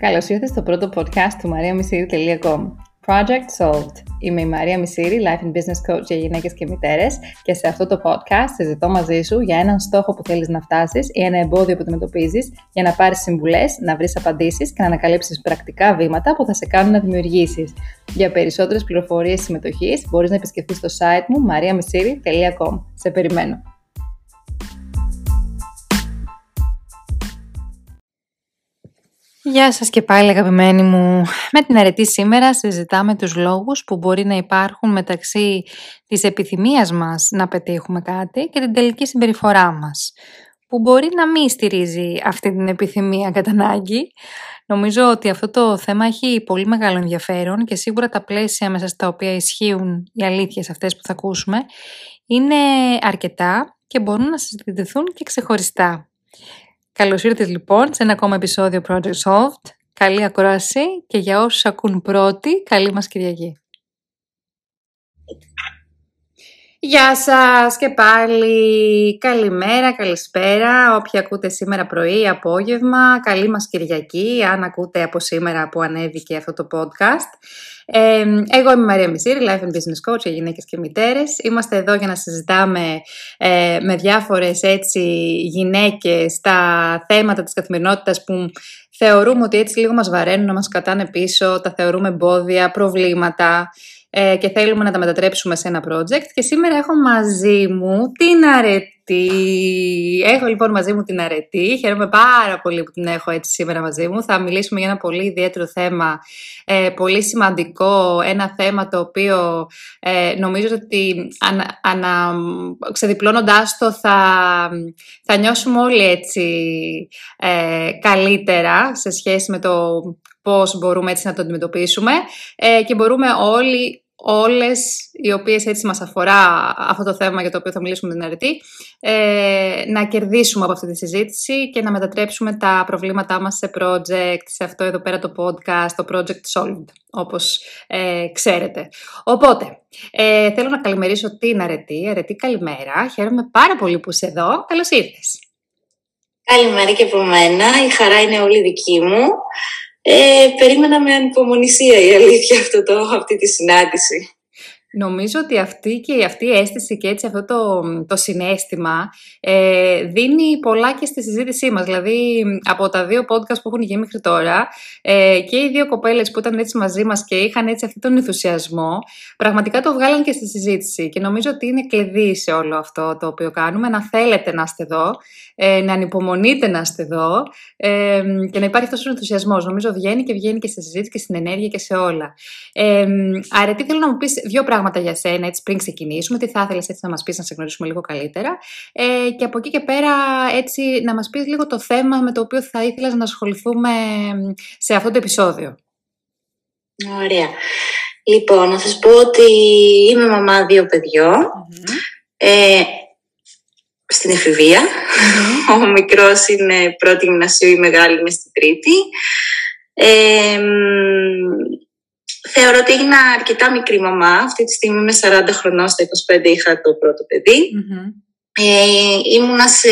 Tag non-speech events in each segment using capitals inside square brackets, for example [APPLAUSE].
Καλώς ήρθατε στο πρώτο podcast του mariamisiri.com Project Solved. Είμαι η Μαρία Μισήρη, Life and Business Coach για γυναίκες και μητέρες και σε αυτό το podcast συζητώ μαζί σου για έναν στόχο που θέλεις να φτάσεις ή ένα εμπόδιο που αντιμετωπίζεις για να πάρεις συμβουλές, να βρεις απαντήσεις και να ανακαλύψεις πρακτικά βήματα που θα σε κάνουν να δημιουργήσεις. Για περισσότερες πληροφορίες συμμετοχής μπορείς να επισκεφτείς το site μου mariamisiri.com. Σε περιμένω. Γεια σας και πάλι αγαπημένοι μου. Με την αρετή σήμερα συζητάμε τους λόγους που μπορεί να υπάρχουν μεταξύ της επιθυμίας μας να πετύχουμε κάτι και την τελική συμπεριφορά μας. Που μπορεί να μην στηρίζει αυτή την επιθυμία κατά ανάγκη. Νομίζω ότι αυτό το θέμα έχει πολύ μεγάλο ενδιαφέρον και σίγουρα τα πλαίσια μέσα στα οποία ισχύουν οι αλήθειες αυτές που θα ακούσουμε είναι αρκετά και μπορούν να συζητηθούν και ξεχωριστά. Καλώς ήρθες λοιπόν σε ένα ακόμα επεισόδιο Project Solved. Καλή ακρόαση και για όσους ακούν πρώτη, καλή μας Κυριακή. Γεια σας και πάλι. Καλημέρα, καλησπέρα. Όποιοι ακούτε σήμερα πρωί, απόγευμα. Καλή μας Κυριακή, αν ακούτε από σήμερα που ανέβηκε αυτό το podcast. Ε, εγώ είμαι η Μαρία Μισήρη, Life and Business Coach για γυναίκες και μητέρες. Είμαστε εδώ για να συζητάμε ε, με διάφορες έτσι γυναίκες τα θέματα της καθημερινότητας που θεωρούμε ότι έτσι λίγο μας βαραίνουν, να μας κατάνε πίσω, τα θεωρούμε εμπόδια, προβλήματα ε, και θέλουμε να τα μετατρέψουμε σε ένα project. Και σήμερα έχω μαζί μου την αρετή. Έχω λοιπόν μαζί μου την αρετή. Χαίρομαι πάρα πολύ που την έχω έτσι σήμερα μαζί μου. Θα μιλήσουμε για ένα πολύ ιδιαίτερο θέμα, ε, πολύ σημαντικό. Ένα θέμα το οποίο ε, νομίζω ότι ανα, ανα, ξεδιπλώνοντάς το θα, θα νιώσουμε όλοι έτσι ε, καλύτερα σε σχέση με το πώς μπορούμε έτσι να το αντιμετωπίσουμε ε, και μπορούμε όλοι όλες οι οποίες έτσι μας αφορά αυτό το θέμα για το οποίο θα μιλήσουμε την αρετή, ε, να κερδίσουμε από αυτή τη συζήτηση και να μετατρέψουμε τα προβλήματά μας σε project, σε αυτό εδώ πέρα το podcast, το project solved, όπως ε, ξέρετε. Οπότε, ε, θέλω να καλημερίσω την αρετή. Αρετή, καλημέρα. Χαίρομαι πάρα πολύ που είσαι εδώ. Καλώς ήρθες. Καλημέρα και από μένα. Η χαρά είναι όλη δική μου. Ε, περίμενα με ανυπομονησία η αλήθεια αυτό το, αυτή τη συνάντηση. Νομίζω ότι αυτή και αυτή η αίσθηση και έτσι αυτό το, το συνέστημα ε, δίνει πολλά και στη συζήτησή μας. Δηλαδή από τα δύο podcast που έχουν γίνει μέχρι τώρα ε, και οι δύο κοπέλες που ήταν έτσι μαζί μας και είχαν έτσι αυτόν τον ενθουσιασμό πραγματικά το βγάλαν και στη συζήτηση και νομίζω ότι είναι κλειδί σε όλο αυτό το οποίο κάνουμε να θέλετε να είστε εδώ, ε, να ανυπομονείτε να είστε εδώ ε, και να υπάρχει αυτός ο ενθουσιασμός. Νομίζω βγαίνει και βγαίνει και στη συζήτηση και στην ενέργεια και σε όλα. Ε, αρετή θέλω να μου πεις δύο πράγματα πράγματα για σένα έτσι πριν ξεκινήσουμε, τι θα ήθελες έτσι να μας πεις να σε γνωρίσουμε λίγο καλύτερα ε, και από εκεί και πέρα έτσι να μας πεις λίγο το θέμα με το οποίο θα ήθελες να ασχοληθούμε σε αυτό το επεισόδιο. Ωραία. Λοιπόν, να σας πω ότι είμαι μαμά δύο Ε, στην εφηβεία. Ο μικρός είναι πρώτη γυμνασίου, η μεγάλη είναι στην τρίτη. Ε, Θεωρώ ότι έγινα αρκετά μικρή μαμά. Αυτή τη στιγμή είμαι 40 χρονών, στα 25 είχα το πρώτο Ε, ήμουνα σε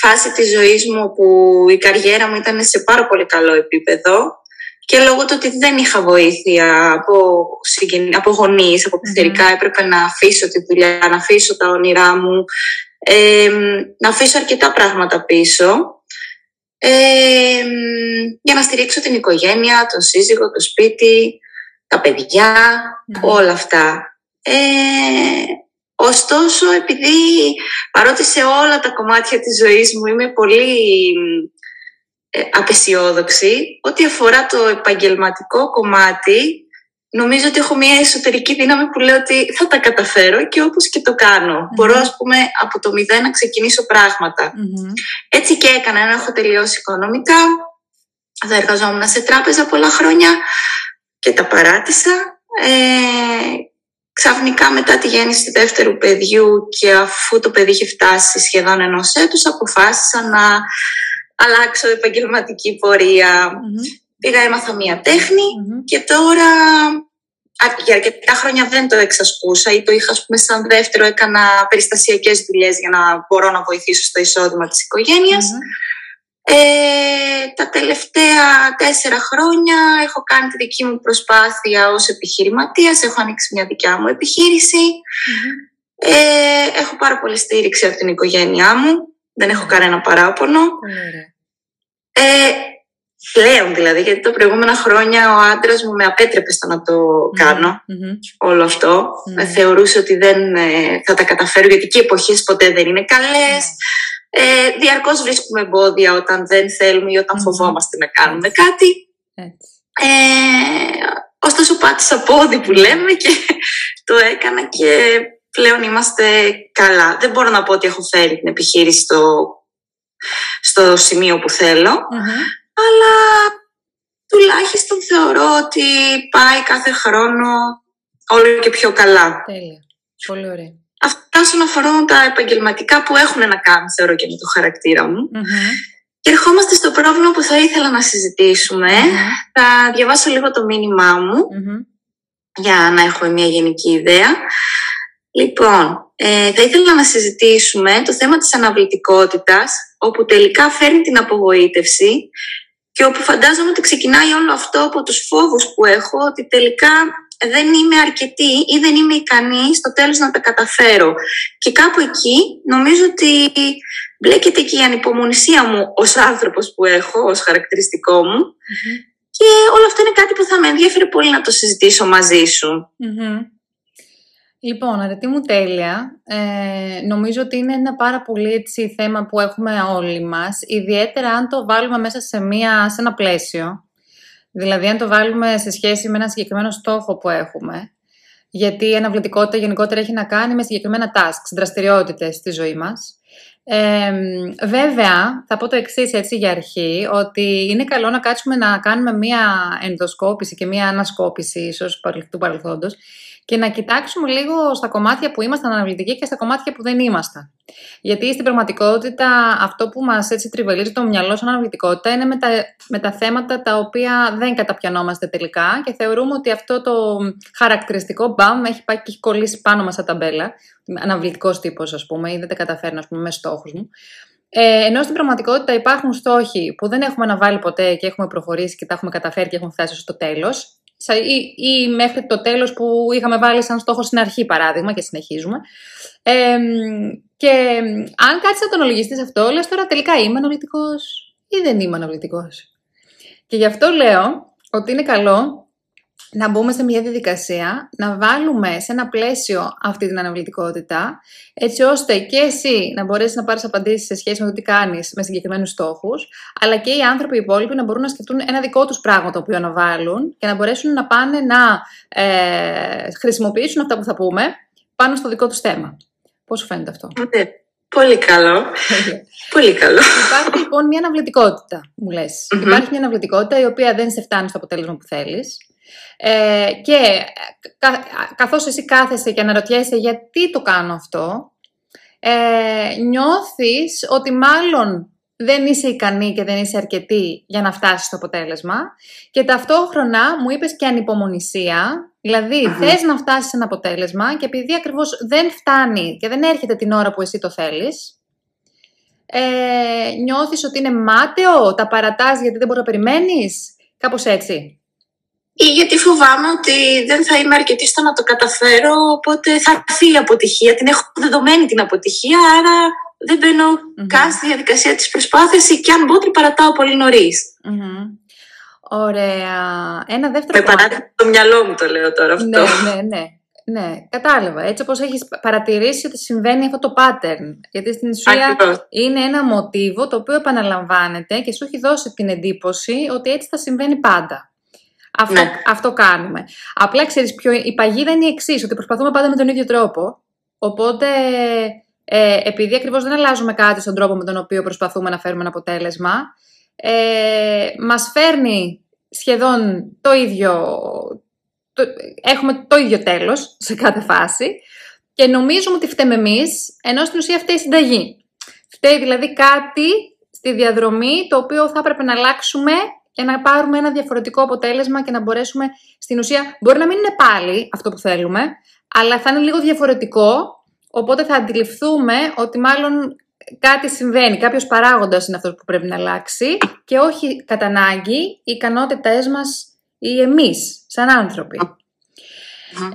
φάση της ζωής μου που η καριέρα μου ήταν σε πάρα πολύ καλό επίπεδο και λόγω του ότι δεν είχα βοήθεια από, από γονείς, από πιθερικά, έπρεπε να αφήσω τη δουλειά, να αφήσω τα όνειρά μου, ε, να αφήσω αρκετά πράγματα πίσω για να στηρίξω την οικογένεια, τον σύζυγο, το σπίτι, τα παιδιά, ναι. όλα αυτά. Ε, ωστόσο, επειδή παρότι σε όλα τα κομμάτια της ζωής μου είμαι πολύ ε, απεσιόδοξη, ό,τι αφορά το επαγγελματικό κομμάτι, νομίζω ότι έχω μια εσωτερική δύναμη που λέω ότι θα τα καταφέρω και όπως και το κανω Μπορώ, ας πούμε, από το μηδέν να ξεκινήσω Έτσι και έκανα, ενώ έχω τελειώσει οικονομικά. Δεν εργαζόμουν σε τράπεζα πολλά χρόνια και τα παράτησα. Ε, ξαφνικά μετά τη γέννηση του δεύτερου παιδιού και αφού το παιδί είχε φτάσει σχεδόν ενός έτους, αποφάσισα να αλλάξω επαγγελματική Πήγα, έμαθα μία και τώρα για αρκετά χρόνια δεν το εξασκούσα ή το είχα πούμε, σαν δεύτερο, έκανα περιστασιακές δουλειές για να μπορώ να βοηθήσω στο εισόδημα της οικογένειας. Ε, τα τελευταία τέσσερα χρόνια έχω κάνει τη δική μου προσπάθεια ως επιχειρηματίας, έχω ανοίξει μια δικιά μου επιχειρηση Ε, έχω πάρα πολύ στήριξη από την οικογένειά μου, δεν έχω κανένα παράπονο. Ε, πλέον δηλαδή, γιατί τα προηγούμενα χρόνια ο άντρας μου με απέτρεπε στο να το κανω όλο αυτό. Mm. Θεωρούσε ότι δεν ε, θα τα καταφέρω, γιατί και οι εποχές ποτέ δεν είναι καλές. Ε, διαρκώς βρίσκουμε εμπόδια όταν δεν θέλουμε ή όταν φοβόμαστε να κάνουμε κάτι. Ε, ωστόσο πάτησα πόδι που λέμε και [LAUGHS] το έκανα και πλέον είμαστε καλά. Δεν μπορώ να πω ότι έχω φέρει την επιχείρηση στο, στο σημείο που θελω αλλά τουλάχιστον θεωρώ ότι πάει κάθε χρόνο όλο και πιο καλά. Τέλεια. Πολύ ωραία. Αυτά όσον αφορούν τα επαγγελματικά που έχουν να κάνουν, θεωρώ και με το χαρακτήρα μου. Και ερχόμαστε στο πρόβλημα που θα ήθελα να συζητησουμε Θα διαβάσω λίγο το μήνυμά μου για να έχουμε μια γενική ιδέα. Λοιπόν, ε, θα ήθελα να συζητήσουμε το θέμα της αναβλητικότητας, όπου τελικά φέρνει την απογοήτευση και όπου φαντάζομαι ότι ξεκινάει όλο αυτό από τους φόβους που έχω, ότι τελικά δεν είμαι αρκετή ή δεν είμαι ικανής στο τέλος να τα καταφέρω. Και κάπου εκεί νομίζω ότι μπλέκεται και η ανυπομονησία μου ως άνθρωπος που έχω, ως χαρακτηριστικό μου. Και όλο αυτό είναι κάτι που θα με ενδιαφέρει πολύ να το συζητήσω μαζί σου. Λοιπόν, αρετή μου τέλεια. Ε, νομίζω ότι είναι ένα πάρα πολύ έτσι, θέμα που έχουμε όλοι μας, ιδιαίτερα αν το βάλουμε μέσα σε, μια, σε ένα πλαίσιο. Δηλαδή, αν το βάλουμε σε σχέση με ένα συγκεκριμένο στόχο που έχουμε. Γιατί η αναβλητικότητα γενικότερα έχει να κάνει με συγκεκριμένα tasks, δραστηριότητες στη ζωή μας. Ε, βέβαια, θα πω το εξής έτσι για αρχή, ότι είναι καλό να κάτσουμε να κάνουμε μία ενδοσκόπηση και μία ανασκόπηση ίσως του παρελθόντος και να κοιτάξουμε λίγο στα κομμάτια που ήμασταν αναβλητικοί και στα κομμάτια που δεν ήμασταν. Γιατί στην πραγματικότητα αυτό που μας έτσι τριβελίζει το μυαλό σαν αναβλητικότητα είναι με τα, με τα θέματα τα οποία δεν καταπιανόμαστε τελικά και θεωρούμε ότι αυτό το χαρακτηριστικό μπαμ έχει πάει και έχει κολλήσει πάνω μας σαν ταμπέλα, αναβλητικός τύπος ας πούμε ή δεν τα καταφέρνω ας πούμε με στόχους μου. Ε, ενώ στην πραγματικότητα υπάρχουν στόχοι που δεν έχουμε αναβάλει ποτέ και έχουμε προχωρήσει και τα έχουμε καταφέρει και έχουν φτάσει στο τέλος ή, ή μέχρι το τέλος που είχαμε βάλει σαν στόχο στην αρχή παράδειγμα και συνεχίζουμε. Ε, και αν κάτσεις να τον ολογιστείς αυτό, λες τώρα τελικά είμαι αναλυτικός ή δεν είμαι αναλυτικός. Και γι' αυτό λέω ότι είναι καλό να μπούμε σε μια διαδικασία, να βάλουμε σε ένα πλαίσιο αυτή την αναβλητικότητα, έτσι ώστε και εσύ να μπορέσεις να πάρεις απαντήσεις σε σχέση με το τι κάνεις με συγκεκριμένους στόχους, αλλά και οι άνθρωποι οι υπόλοιποι να μπορούν να σκεφτούν ένα δικό τους πράγμα το οποίο να βάλουν και να μπορέσουν να πάνε να ε, χρησιμοποιήσουν αυτά που θα πούμε πάνω στο δικό τους θέμα. Πώς σου φαίνεται αυτό; Ναι. Πολύ καλό. [LAUGHS] Πολύ καλό. Υπάρχει λοιπόν μια αναβλητικότητα, μου λες. Υπάρχει μια αναβλητικότητα η οποία δεν σε φτάνει στο αποτέλεσμα που θέλεις. Ε, και κα, καθώς εσύ κάθεσαι και αναρωτιέσαι γιατί το κάνω αυτό, ε, νιώθεις ότι μάλλον δεν είσαι ικανή και δεν είσαι αρκετή για να φτάσεις στο αποτέλεσμα και ταυτόχρονα μου είπες και ανυπομονησία, δηλαδή θες να φτάσεις σε ένα αποτέλεσμα και επειδή ακριβώς δεν φτάνει και δεν έρχεται την ώρα που εσύ το θέλεις, ε, νιώθεις ότι είναι μάταιο, τα παρατάς γιατί δεν μπορεί να περιμένεις, κάπως έτσι ή γιατί φοβάμαι ότι δεν θα είμαι αρκετή στο να το καταφέρω, οπότε θα έρθει η αποτυχία. Την έχω δεδομένη την αποτυχία, άρα δεν μπαίνω mm-hmm. καν στη διαδικασία της προσπάθειας ή και αν μπω παρατάω πολύ Ωραία. Ένα δεύτερο Με παράδειγμα το μυαλό μου το λέω τώρα αυτό. Ναι, ναι, ναι. Ναι, κατάλαβα. Έτσι όπως έχεις παρατηρήσει ότι συμβαίνει αυτό το pattern. Γιατί στην ουσία είναι ένα μοτίβο το οποίο επαναλαμβάνεται και σου έχει δώσει την εντύπωση ότι έτσι θα συμβαίνει πάντα. Αυτό, ναι. αυτό κάνουμε. Απλά ξέρεις ποιο η παγίδα είναι η εξής, ότι προσπαθούμε πάντα με τον ίδιο τρόπο. Οπότε, ε, επειδή ακριβώς δεν αλλάζουμε κάτι στον τρόπο με τον οποίο προσπαθούμε να φέρουμε ένα αποτέλεσμα, ε, μας φέρνει σχεδόν το ίδιο, το, έχουμε το ίδιο τέλος σε κάθε φάση και νομίζουμε ότι φταίμε εμείς, ενώ στην ουσία φταίει η συνταγή. Φταίει δηλαδή κάτι στη διαδρομή το οποίο θα έπρεπε να αλλάξουμε για να πάρουμε ένα διαφορετικό αποτέλεσμα και να μπορέσουμε στην ουσία. Μπορεί να μην είναι πάλι αυτό που θέλουμε, αλλά θα είναι λίγο διαφορετικό. Οπότε θα αντιληφθούμε ότι μάλλον κάτι συμβαίνει, κάποιος παράγοντας είναι αυτός που πρέπει να αλλάξει και όχι κατά ανάγκη οι ικανότητές μας ή εμείς σαν άνθρωποι.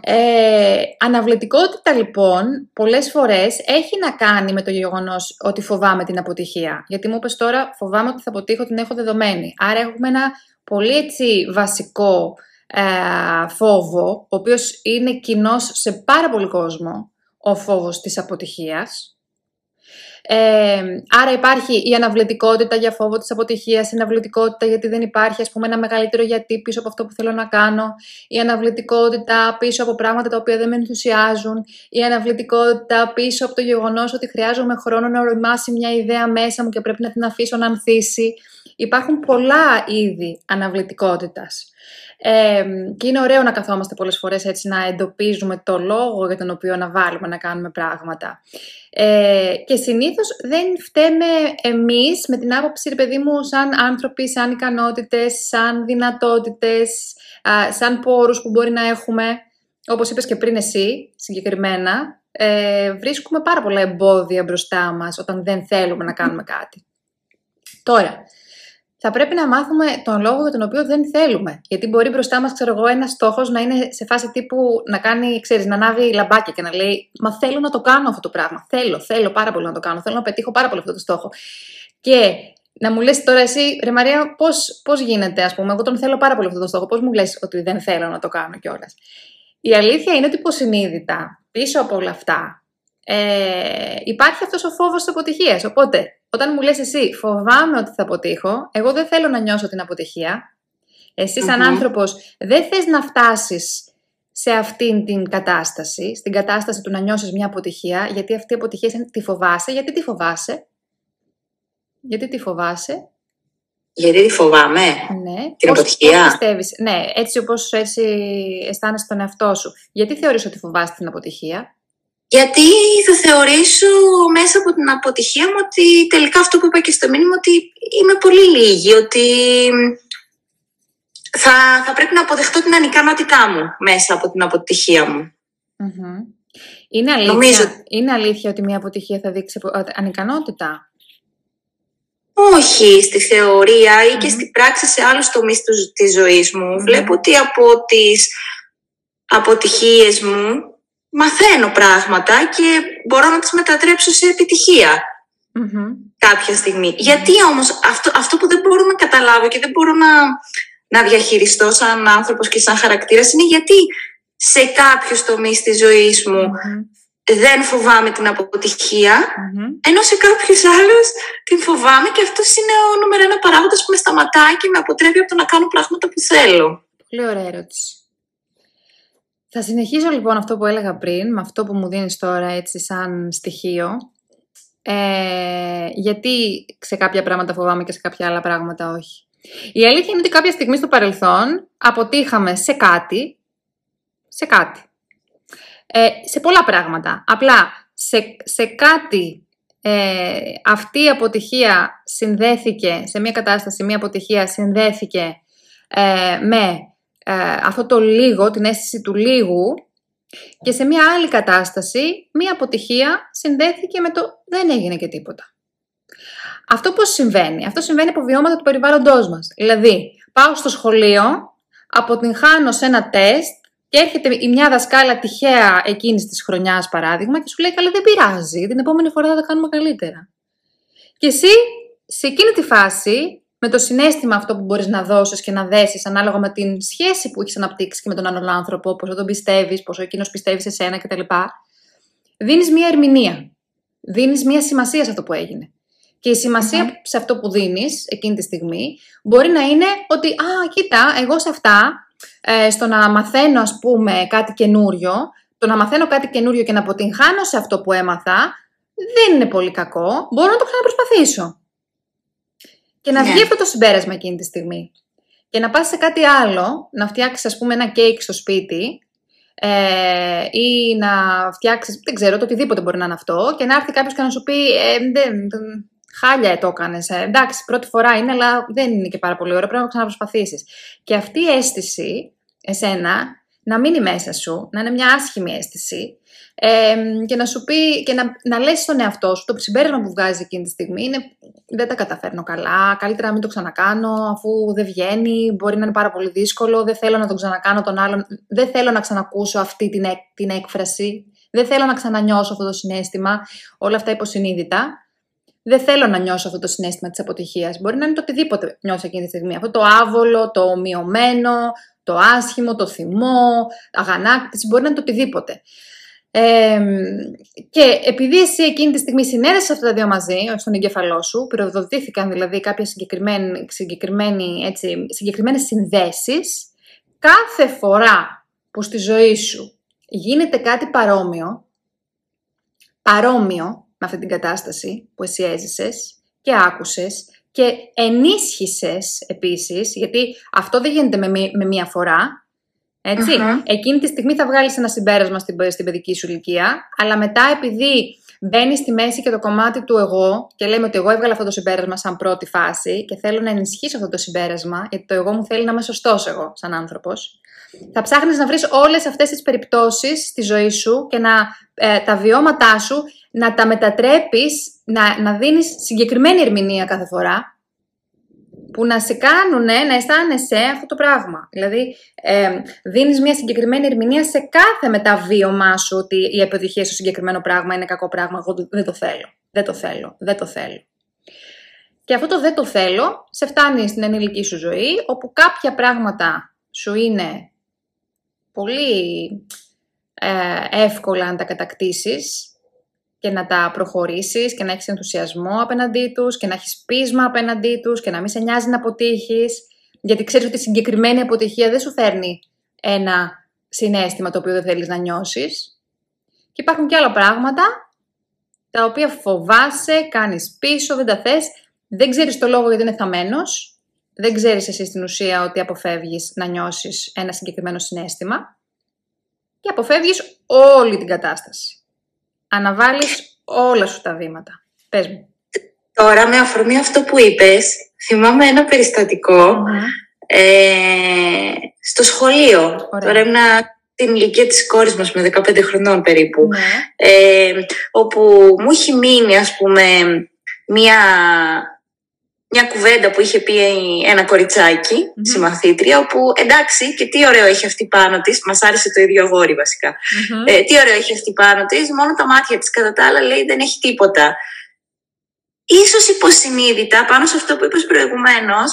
Ε, αναβλητικότητα λοιπόν πολλές φορές έχει να κάνει με το γεγονός ότι φοβάμαι την αποτυχία. Γιατί μου είπες τώρα φοβάμαι ότι θα αποτύχω, την έχω δεδομένη. Άρα έχουμε ένα πολύ έτσι βασικό ε, φόβο, ο οποίος είναι κοινός σε πάρα πολύ κόσμο, ο φόβος της αποτυχίας. Ε, άρα υπάρχει η αναβλητικότητα για φόβο της αποτυχίας, η αναβλητικότητα γιατί δεν υπάρχει ας πούμε ένα μεγαλύτερο γιατί πίσω από αυτό που θέλω να κάνω, η αναβλητικότητα πίσω από πράγματα τα οποία δεν με ενθουσιάζουν, η αναβλητικότητα πίσω από το γεγονός ότι χρειάζομαι χρόνο να οριμάσει μια ιδέα μέσα μου και πρέπει να την αφήσω να ανθίσει. Υπάρχουν πολλά είδη αναβλητικότητας. Ε, και είναι ωραίο να καθόμαστε πολλές φορές έτσι να εντοπίζουμε το λόγο για τον οποίο να βάλουμε να κάνουμε πράγματα. Ε, και συνήθως δεν φταίμε εμείς με την άποψη, ρε παιδί μου, σαν άνθρωποι, σαν ικανότητες, σαν δυνατότητες, σαν πόρους που μπορεί να έχουμε. Όπως είπες και πριν εσύ, συγκεκριμένα, ε, βρίσκουμε πάρα πολλά εμπόδια μπροστά μας όταν δεν θέλουμε να κάνουμε κάτι. Τώρα, θα πρέπει να μάθουμε τον λόγο για τον οποίο δεν θέλουμε. Γιατί μπορεί μπροστά μας, ξέρω εγώ, ένας στόχος να είναι σε φάση τύπου να κάνει, ξέρεις, να ανάβει λαμπάκια και να λέει Μα θέλω να το κάνω αυτό το πράγμα. Θέλω, θέλω πάρα πολύ να το κάνω. Θέλω να πετύχω πάρα πολύ αυτό το στόχο. Και να μου λες τώρα εσύ, ρε Μαρία, πώς πώς γίνεται, ας πούμε, εγώ τον θέλω πάρα πολύ αυτό το στόχο. Πώς μου λες ότι δεν θέλω να το κάνω κιόλας. Η αλήθεια είναι ότι υποσυνείδητα πίσω από όλα αυτά ε, υπάρχει αυτός ο φόβος της αποτυχίας. Οπότε, όταν μου λες εσύ φοβάμαι ότι θα αποτύχω, εγώ δεν θέλω να νιώσω την αποτυχία. Εσύ σαν άνθρωπος δεν θες να φτάσεις σε αυτήν την κατάσταση, στην κατάσταση του να νιώσεις μια αποτυχία, γιατί αυτή η αποτυχία είναι τη φοβάσαι. Γιατί τη φοβάσαι. Γιατί τη φοβάσαι. Γιατί τη φοβάμαι; Ναι. Την πώς, αποτυχία; Πώς πιστεύεις; Ναι, έτσι όπως έτσι αισθάνεσαι τον εαυτό σου. Γιατί θεωρείς ότι φοβάσαι την αποτυχία; Γιατί θα θεωρήσω μέσα από την αποτυχία μου ότι τελικά αυτό που είπα και στο μήνυμα ότι είμαι πολύ λίγη, ότι θα, θα πρέπει να αποδεχτώ την ανικανότητά μου μέσα από την αποτυχία μου. Είναι, αλήθεια, είναι αλήθεια ότι μια αποτυχία θα δείξει ανικανότητα; Όχι, στη θεωρία ή και στην πράξη σε άλλους τομείς της ζωής μου. Βλέπω ότι από τις αποτυχίες μου μαθαίνω πράγματα και μπορώ να τις μετατρέψω σε επιτυχία κάποια στιγμή. Γιατί όμως αυτό, αυτό που δεν μπορώ να καταλάβω και δεν μπορώ να, να διαχειριστώ σαν άνθρωπος και σαν χαρακτήρας είναι γιατί σε κάποιους τομείς της ζωής μου δεν φοβάμαι την αποτυχια ενώ σε κάποιους άλλους την φοβάμαι και αυτός είναι ο νούμερο ένα παράγοντας που με σταματάει και με αποτρέπει από το να κάνω πράγματα που θέλω. Πολύ ωραία ερώτηση. Θα συνεχίσω λοιπόν αυτό που έλεγα πριν, με αυτό που μου δίνεις τώρα έτσι σαν στοιχείο. Ε, γιατί σε κάποια πράγματα φοβάμαι και σε κάποια άλλα πράγματα όχι. Η αλήθεια είναι ότι κάποια στιγμή στο παρελθόν αποτύχαμε σε κάτι, σε κάτι, ε, σε πολλά πράγματα. Απλά σε, σε κάτι ε, αυτή η αποτυχία συνδέθηκε, σε μια κατάσταση μια αποτυχία συνδέθηκε ε, με ε, αυτό το λίγο, την αίσθηση του λίγου και σε μια άλλη κατάσταση, μια αποτυχία συνδέθηκε με το δεν έγινε και τίποτα. Αυτό πώς συμβαίνει; Αυτό συμβαίνει από βιώματα του περιβάλλοντός μας. Δηλαδή, πάω στο σχολείο, αποτυγχάνω σε ένα τεστ και έρχεται η μια δασκάλα τυχαία εκείνης της χρονιάς παράδειγμα και σου λέει καλά δεν πειράζει, την επόμενη φορά θα τα κάνουμε καλύτερα. Και εσύ σε εκείνη τη φάση με το συνέστημα αυτό που μπορείς να δώσεις και να δέσεις ανάλογα με την σχέση που έχεις αναπτύξει και με τον άλλον άνθρωπο, πόσο τον πιστεύεις, πόσο εκείνος πιστεύει σε σένα κτλ. Δίνεις μία ερμηνεία. Δίνεις μία σημασία σε αυτό που έγινε. Και η σημασια σε αυτό που δίνεις εκείνη τη στιγμή μπορεί να είναι ότι «Α, κοίτα, εγώ σε αυτά, ε, στο να μαθαίνω ας πούμε κάτι καινούριο, το να μαθαίνω κάτι καινούριο και να αποτυγχάνω σε αυτό που έμαθα, δεν είναι πολύ κακό, μπορώ να το ξαναπροσπαθήσω. Και να ναι. βγει αυτό το συμπέρασμα εκείνη τη στιγμή. Και να πας σε κάτι άλλο, να φτιάξεις ας πούμε ένα κέικ στο σπίτι ε, ή να φτιάξεις, δεν ξέρω, το οτιδήποτε μπορεί να είναι αυτό και να έρθει κάποιος και να σου πει ε, δεν, χάλια το έκανες. Ε, εντάξει, πρώτη φορά είναι, αλλά δεν είναι και πάρα πολύ ωραίο, πρέπει να το ξαναπροσπαθήσεις. Και αυτή η αίσθηση, εσένα, να μείνει μέσα σου, να είναι μια άσχημη αίσθηση ε, και να σου πει και να, να λες στον εαυτό σου το συμπέρασμα που βγάζει εκείνη τη στιγμή είναι δεν τα καταφέρνω καλά, καλύτερα να μην το ξανακάνω αφού δεν βγαίνει, μπορεί να είναι πάρα πολύ δύσκολο, δεν θέλω να το ξανακάνω τον άλλον, δεν θέλω να ξανακούσω αυτή την, την έκφραση, δεν θέλω να ξανανιώσω αυτό το συνέστημα, όλα αυτά υποσυνείδητα. Δεν θέλω να νιώσω αυτό το συνέστημα της αποτυχίας. Μπορεί να είναι το οτιδήποτε νιώσω εκείνη τη στιγμή. Αυτό το άβολο, το ομοιωμένο, το άσχημο, το θυμό, αγανάκτηση, μπορεί να είναι το οτιδήποτε. Ε, και επειδή εσύ εκείνη τη στιγμή συνέδεσαι αυτά τα δύο μαζί, στον εγκεφαλό σου, πυροδοτήθηκαν δηλαδή κάποιες συγκεκριμένες συνδέσεις, κάθε φορά που στη ζωή σου γίνεται κάτι παρόμοιο, παρόμοιο με αυτή την κατάσταση που εσύ έζησες και άκουσες και ενίσχυσες επίσης, γιατί αυτό δεν γίνεται με, με μία φορά, ετσι Εκείνη τη στιγμή θα βγάλεις ένα συμπέρασμα στην, στην παιδική σου ηλικία, αλλά μετά επειδή μπαίνεις στη μέση και το κομμάτι του εγώ και λέμε ότι εγώ έβγαλα αυτό το συμπέρασμα σαν πρώτη φάση και θέλω να ενισχύσω αυτό το συμπέρασμα, γιατί το εγώ μου θέλει να είμαι σωστός εγώ σαν άνθρωπος, θα ψάχνεις να βρεις όλες αυτές τις περιπτώσεις στη ζωή σου και να ε, τα βιώματά σου να τα μετατρέπεις, να, να δίνεις συγκεκριμένη ερμηνεία κάθε φορά που να σε κάνουν να αισθάνεσαι αυτό το πράγμα. Δηλαδή, ε, δίνεις μια συγκεκριμένη ερμηνεία σε κάθε μεταβίωμά σου ότι η επιτυχία στο συγκεκριμένο πράγμα είναι κακό πράγμα, εγώ δεν το θέλω, δεν το θέλω, δεν το θέλω. Και αυτό το δεν το θέλω σε φτάνει στην ενήλικη σου ζωή, όπου κάποια πράγματα σου είναι πολύ ε, εύκολα να τα κατακτήσεις και να τα προχωρήσεις και να έχεις ενθουσιασμό απέναντί τους και να έχεις πείσμα απέναντί τους και να μην σε νοιάζει να αποτύχεις γιατί ξέρεις ότι η συγκεκριμένη αποτυχία δεν σου φέρνει ένα συνέστημα το οποίο δεν θέλεις να νιώσεις. Και υπάρχουν και άλλα πράγματα τα οποία φοβάσαι, κάνεις πίσω, δεν τα θες, δεν ξέρεις το λόγο γιατί είναι θαμένος, δεν ξέρεις εσύ στην ουσία ότι αποφεύγεις να νιώσεις ένα συγκεκριμένο συνέστημα και αποφεύγεις όλη την κατάσταση. Αναβάλεις όλα σου τα βήματα. Πες μου. Τώρα με αφορμή αυτό που είπες, θυμάμαι ένα ε, στο σχολείο. Τώρα ήμουν την ηλικία της κόρης μας με 15 χρονών περίπου. Ναι. Ε, όπου μου έχει μείνει ας πούμε μια μια κουβέντα που είχε πει ένα κοριτσάκι, mm-hmm. συμμαθήτρια, όπου εντάξει, και τι ωραίο έχει αυτή πάνω της, μας άρεσε το ίδιο αγόρι Ε, τι ωραίο έχει αυτή πάνω της, μόνο τα μάτια της κατά τα άλλα λέει δεν έχει τίποτα. Ίσως υποσυνείδητα, πάνω σε αυτό που είπες προηγουμένως,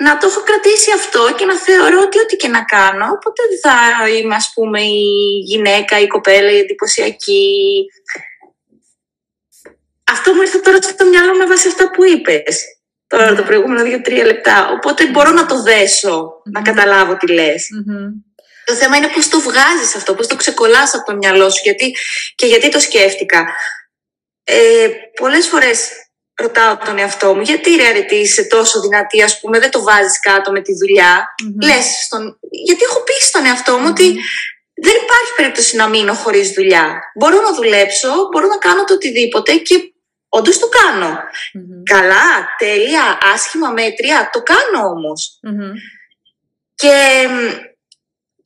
να το έχω κρατήσει αυτό και να θεωρώ ότι ό,τι και να κάνω, οπότε δεν θα είμαι ας πούμε η γυναίκα, η κοπέλα, η εντυπωσιακή, αυτό μου ήρθε τώρα στο μυαλό με βάση αυτά που είπες. Τώρα το προηγούμενο δύο-τρία λεπτά. Οπότε μπορώ να το δέσω, να καταλάβω τι λες. Το θέμα είναι πώς το βγάζεις αυτό, πώς το ξεκολλάς από το μυαλό σου γιατί, και γιατί το σκέφτηκα. Ε, πολλές φορές ρωτάω τον εαυτό μου, γιατί ρε αρετή είσαι τόσο δυνατή, ας πούμε, δεν το βάζεις κάτω με τη δουλειά. Mm-hmm. Λες, στον... γιατί έχω πει στον εαυτό μου ότι δεν υπάρχει περίπτωση να μείνω χωρίς δουλειά. Μπορώ να δουλέψω, μπορώ να κάνω το οτιδήποτε και Όντως το κανω Καλά, τέλεια, άσχημα, μέτρια, το κάνω Και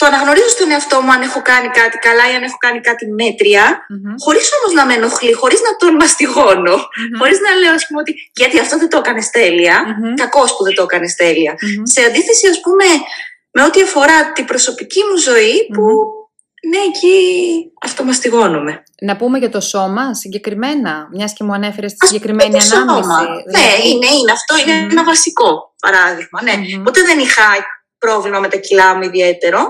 το αναγνωρίζω στον εαυτό μου αν έχω κάνει κάτι καλά ή αν έχω κάνει κάτι μέτρια, mm-hmm. χωρίς όμως να με ενοχλεί, χωρίς να τον μαστιγώνω, mm-hmm. χωρίς να λέω ας πούμε ότι γιατί αυτό δεν το έκανες τέλεια, mm-hmm. κακός που δεν το έκανες τέλεια. Σε αντίθεση ας πούμε με ό,τι αφορά την προσωπική μου ζωή που ναι, εκεί αυτομαστιγώνομαι. Να πούμε για το σώμα συγκεκριμένα, μιας και μου ανέφερες τη συγκεκριμένη ανάμνηση. Ναι, δηλαδή... είναι, είναι αυτό, είναι ένα βασικό παράδειγμα. Ναι. Mm-hmm. Ποτέ δεν είχα πρόβλημα με τα κιλά μου ιδιαιτερο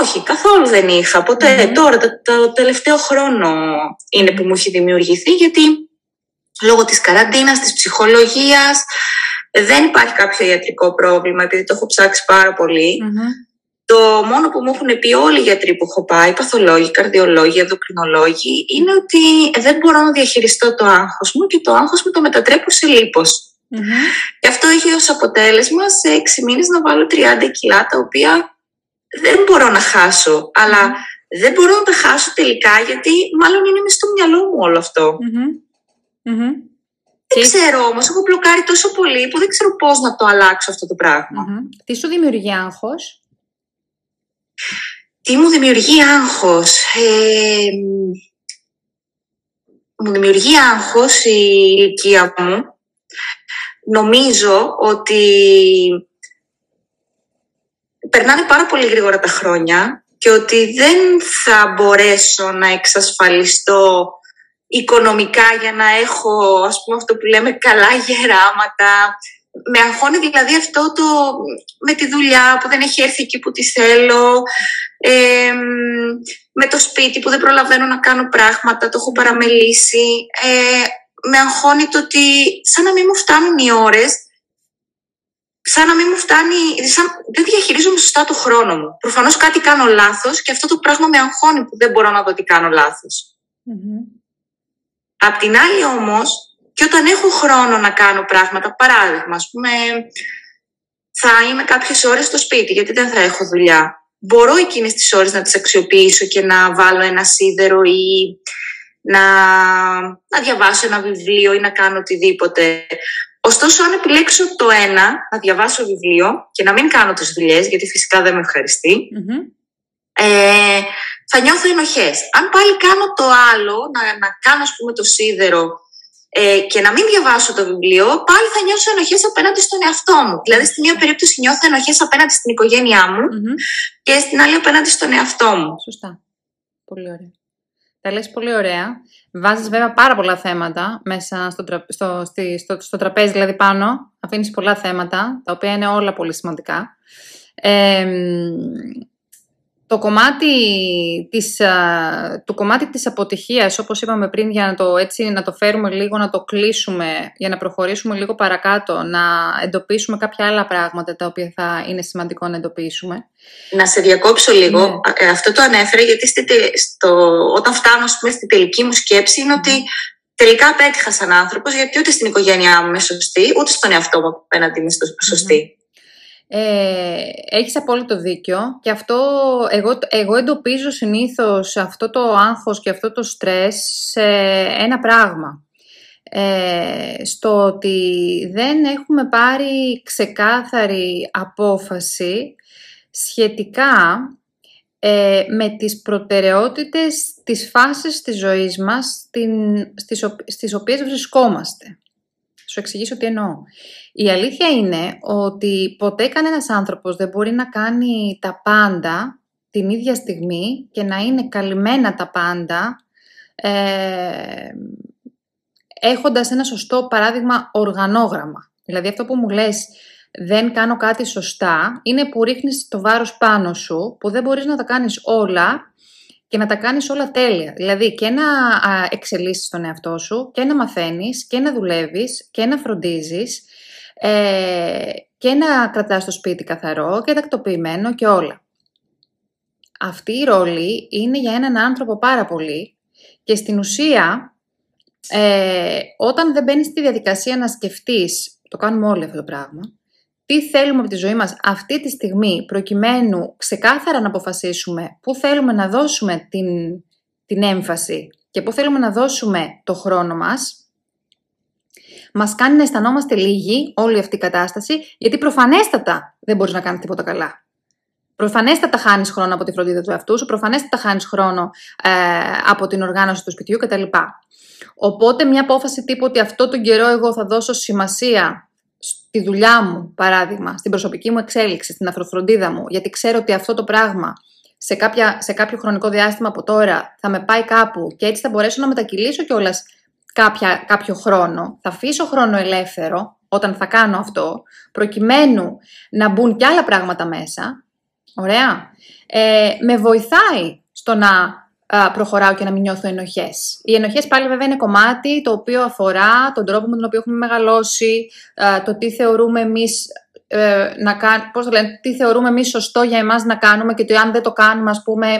Όχι, καθόλου δεν είχα. Ποτέ. Τώρα, το, το, τελευταίο χρόνο είναι που μου έχει δημιουργηθεί, γιατί λόγω της καραντίνας, της ψυχολογίας, δεν υπάρχει κάποιο ιατρικό πρόβλημα, επειδή το έχω ψάξει πάρα το μόνο που μου έχουν πει όλοι οι γιατροί που έχω πάει, παθολόγοι, καρδιολόγοι, ενδοκρινολόγοι, είναι ότι δεν μπορώ να διαχειριστώ το άγχος μου και το άγχος μου το μετατρέπω σε λίπος. Mm-hmm. Και αυτό έχει ως αποτέλεσμα σε έξι μήνες να βάλω 30 κιλά, τα οποία δεν μπορώ να χάσω. Αλλά δεν μπορώ να τα χάσω τελικά, γιατί μάλλον είναι μες στο μυαλό μου όλο αυτό. Mm-hmm. Δεν ξέρω όμως, έχω μπλοκάρει τόσο πολύ που δεν ξέρω πώς να το αλλάξω αυτό το πραγμα Τι σου δημιουργεί άγχος; Τι μου δημιουργεί άγχος. Ε, μου δημιουργεί άγχος η ηλικία μου. Νομίζω ότι περνάνε πάρα πολύ γρήγορα τα χρόνια και ότι δεν θα μπορέσω να εξασφαλιστώ οικονομικά για να έχω, ας πούμε, αυτό που λέμε καλά γεράματα. Με αγχώνει δηλαδή αυτό το με τη δουλειά που δεν έχει έρθει εκεί που τη θέλω, με το σπίτι που δεν προλαβαίνω να κάνω πράγματα, το έχω παραμελήσει. Ε, με αγχώνει το ότι σαν να μην μου φτάνουν οι ώρες σαν να μην μου φτάνει, σαν, δεν διαχειρίζομαι σωστά το χρόνο μου. Προφανώς κάτι κάνω λάθος και αυτό το πράγμα με αγχώνει που δεν μπορώ να δω τι κάνω λάθος. Απ' την άλλη όμως, και όταν έχω χρόνο να κάνω πράγματα, παράδειγμα, ας πούμε, θα είμαι κάποιες ώρες στο σπίτι γιατί δεν θα έχω δουλειά. Μπορώ εκείνες τις ώρες να τις αξιοποιήσω και να βάλω ένα σίδερο ή να, να διαβάσω ένα βιβλίο ή να κάνω οτιδήποτε. Ωστόσο, αν επιλέξω το ένα, να διαβάσω βιβλίο και να μην κάνω τις δουλειές, γιατί φυσικά δεν με ευχαριστει ε, θα νιώθω ενοχές. Αν πάλι κάνω το άλλο, να, να κάνω ας πούμε το σίδερο ε, και να μην διαβάσω το βιβλίο, πάλι θα νιώσω ενοχές απέναντι στον εαυτό μου. Δηλαδή, στη μία περίπτωση νιώθω ενοχές απέναντι στην οικογένειά μου και στην άλλη απέναντι στον εαυτό μου. Σωστά. Πολύ ωραία. Τα λες πολύ ωραία. Βάζεις βέβαια πάρα πολλά θέματα μέσα στο, στο, στο, στο τραπέζι, δηλαδή πάνω. Αφήνεις πολλά θέματα, τα οποία είναι όλα πολύ σημαντικά. Ε, το κομμάτι της, το κομμάτι της αποτυχίας, όπως είπαμε πριν, για να το, έτσι, να το φέρουμε λίγο, να το κλείσουμε, για να προχωρήσουμε λίγο παρακάτω, να εντοπίσουμε κάποια άλλα πράγματα τα οποία θα είναι σημαντικό να εντοπίσουμε. Να σε διακόψω λίγο. Ναι. Ε, αυτό το ανέφερε γιατί στο, όταν φτάνω πούμε, στη τελική μου σκέψη είναι ότι τελικά απέτυχα σαν άνθρωπος γιατί ούτε στην οικογένειά μου είμαι σωστή, ούτε στον εαυτό μου απέναντι είμαι σωστή. Ε, έχεις απόλυτο δίκιο και αυτό εγώ, εγώ εντοπίζω συνήθως αυτό το άγχος και αυτό το στρες σε ένα πράγμα. Ε, στο ότι δεν έχουμε πάρει ξεκάθαρη απόφαση σχετικά ε, με τις προτεραιότητες της φάσης της ζωής μας στην, στις, στις οποίες βρισκόμαστε. Σου εξηγήσω τι εννοώ. Η αλήθεια είναι ότι ποτέ κανένας άνθρωπος δεν μπορεί να κάνει τα πάντα την ίδια στιγμή και να είναι καλυμμένα τα πάντα ε, έχοντας ένα σωστό παράδειγμα οργανόγραμμα. Δηλαδή αυτό που μου λες δεν κάνω κάτι σωστά είναι που ρίχνεις το βάρος πάνω σου που δεν μπορείς να τα κάνεις όλα και να τα κάνεις όλα τέλεια. Δηλαδή και να εξελίσσεις τον εαυτό σου και να μαθαίνεις και να δουλεύεις και να φροντίζεις ε, και να κρατάς το σπίτι καθαρό και τακτοποιημένο και όλα. Αυτή η ρόλη είναι για έναν άνθρωπο πάρα πολύ και στην ουσία ε, όταν δεν μπαίνεις στη διαδικασία να σκεφτείς, το κάνουμε όλοι αυτό το πράγμα, τι θέλουμε από τη ζωή μας αυτή τη στιγμή προκειμένου ξεκάθαρα να αποφασίσουμε πού θέλουμε να δώσουμε την, την έμφαση και πού θέλουμε να δώσουμε το χρόνο μας, μας κάνει να αισθανόμαστε λίγοι όλη αυτή η κατάσταση, γιατί προφανέστατα δεν μπορείς να κάνεις τίποτα καλά. Προφανέστατα χάνεις χρόνο από τη φροντίδα του εαυτού σου, προφανέστατα χάνεις χρόνο ε, από την οργάνωση του σπιτιού κτλ. Οπότε, μια απόφαση τύπου ότι αυτό τον καιρό εγώ θα δώσω σημασία στη δουλειά μου, παράδειγμα, στην προσωπική μου εξέλιξη, στην αφροφροντίδα μου, γιατί ξέρω ότι αυτό το πράγμα σε, κάποια, σε κάποιο χρονικό διάστημα από τώρα θα με πάει κάπου και έτσι θα μπορέσω να μετακυλήσω κιόλας κάποιο χρόνο. Θα αφήσω χρόνο ελεύθερο όταν θα κάνω αυτό, προκειμένου να μπουν κι άλλα πράγματα μέσα. Ωραία. Ε, με βοηθάει στο να προχωράω και να μην νιώθω ενοχές. Οι ενοχές πάλι βέβαια είναι κομμάτι το οποίο αφορά τον τρόπο με τον οποίο έχουμε μεγαλώσει, το τι θεωρούμε εμείς ε, να πώς το λένε, τι θεωρούμε εμείς σωστό για εμάς να κάνουμε και το αν δεν το κάνουμε ας πούμε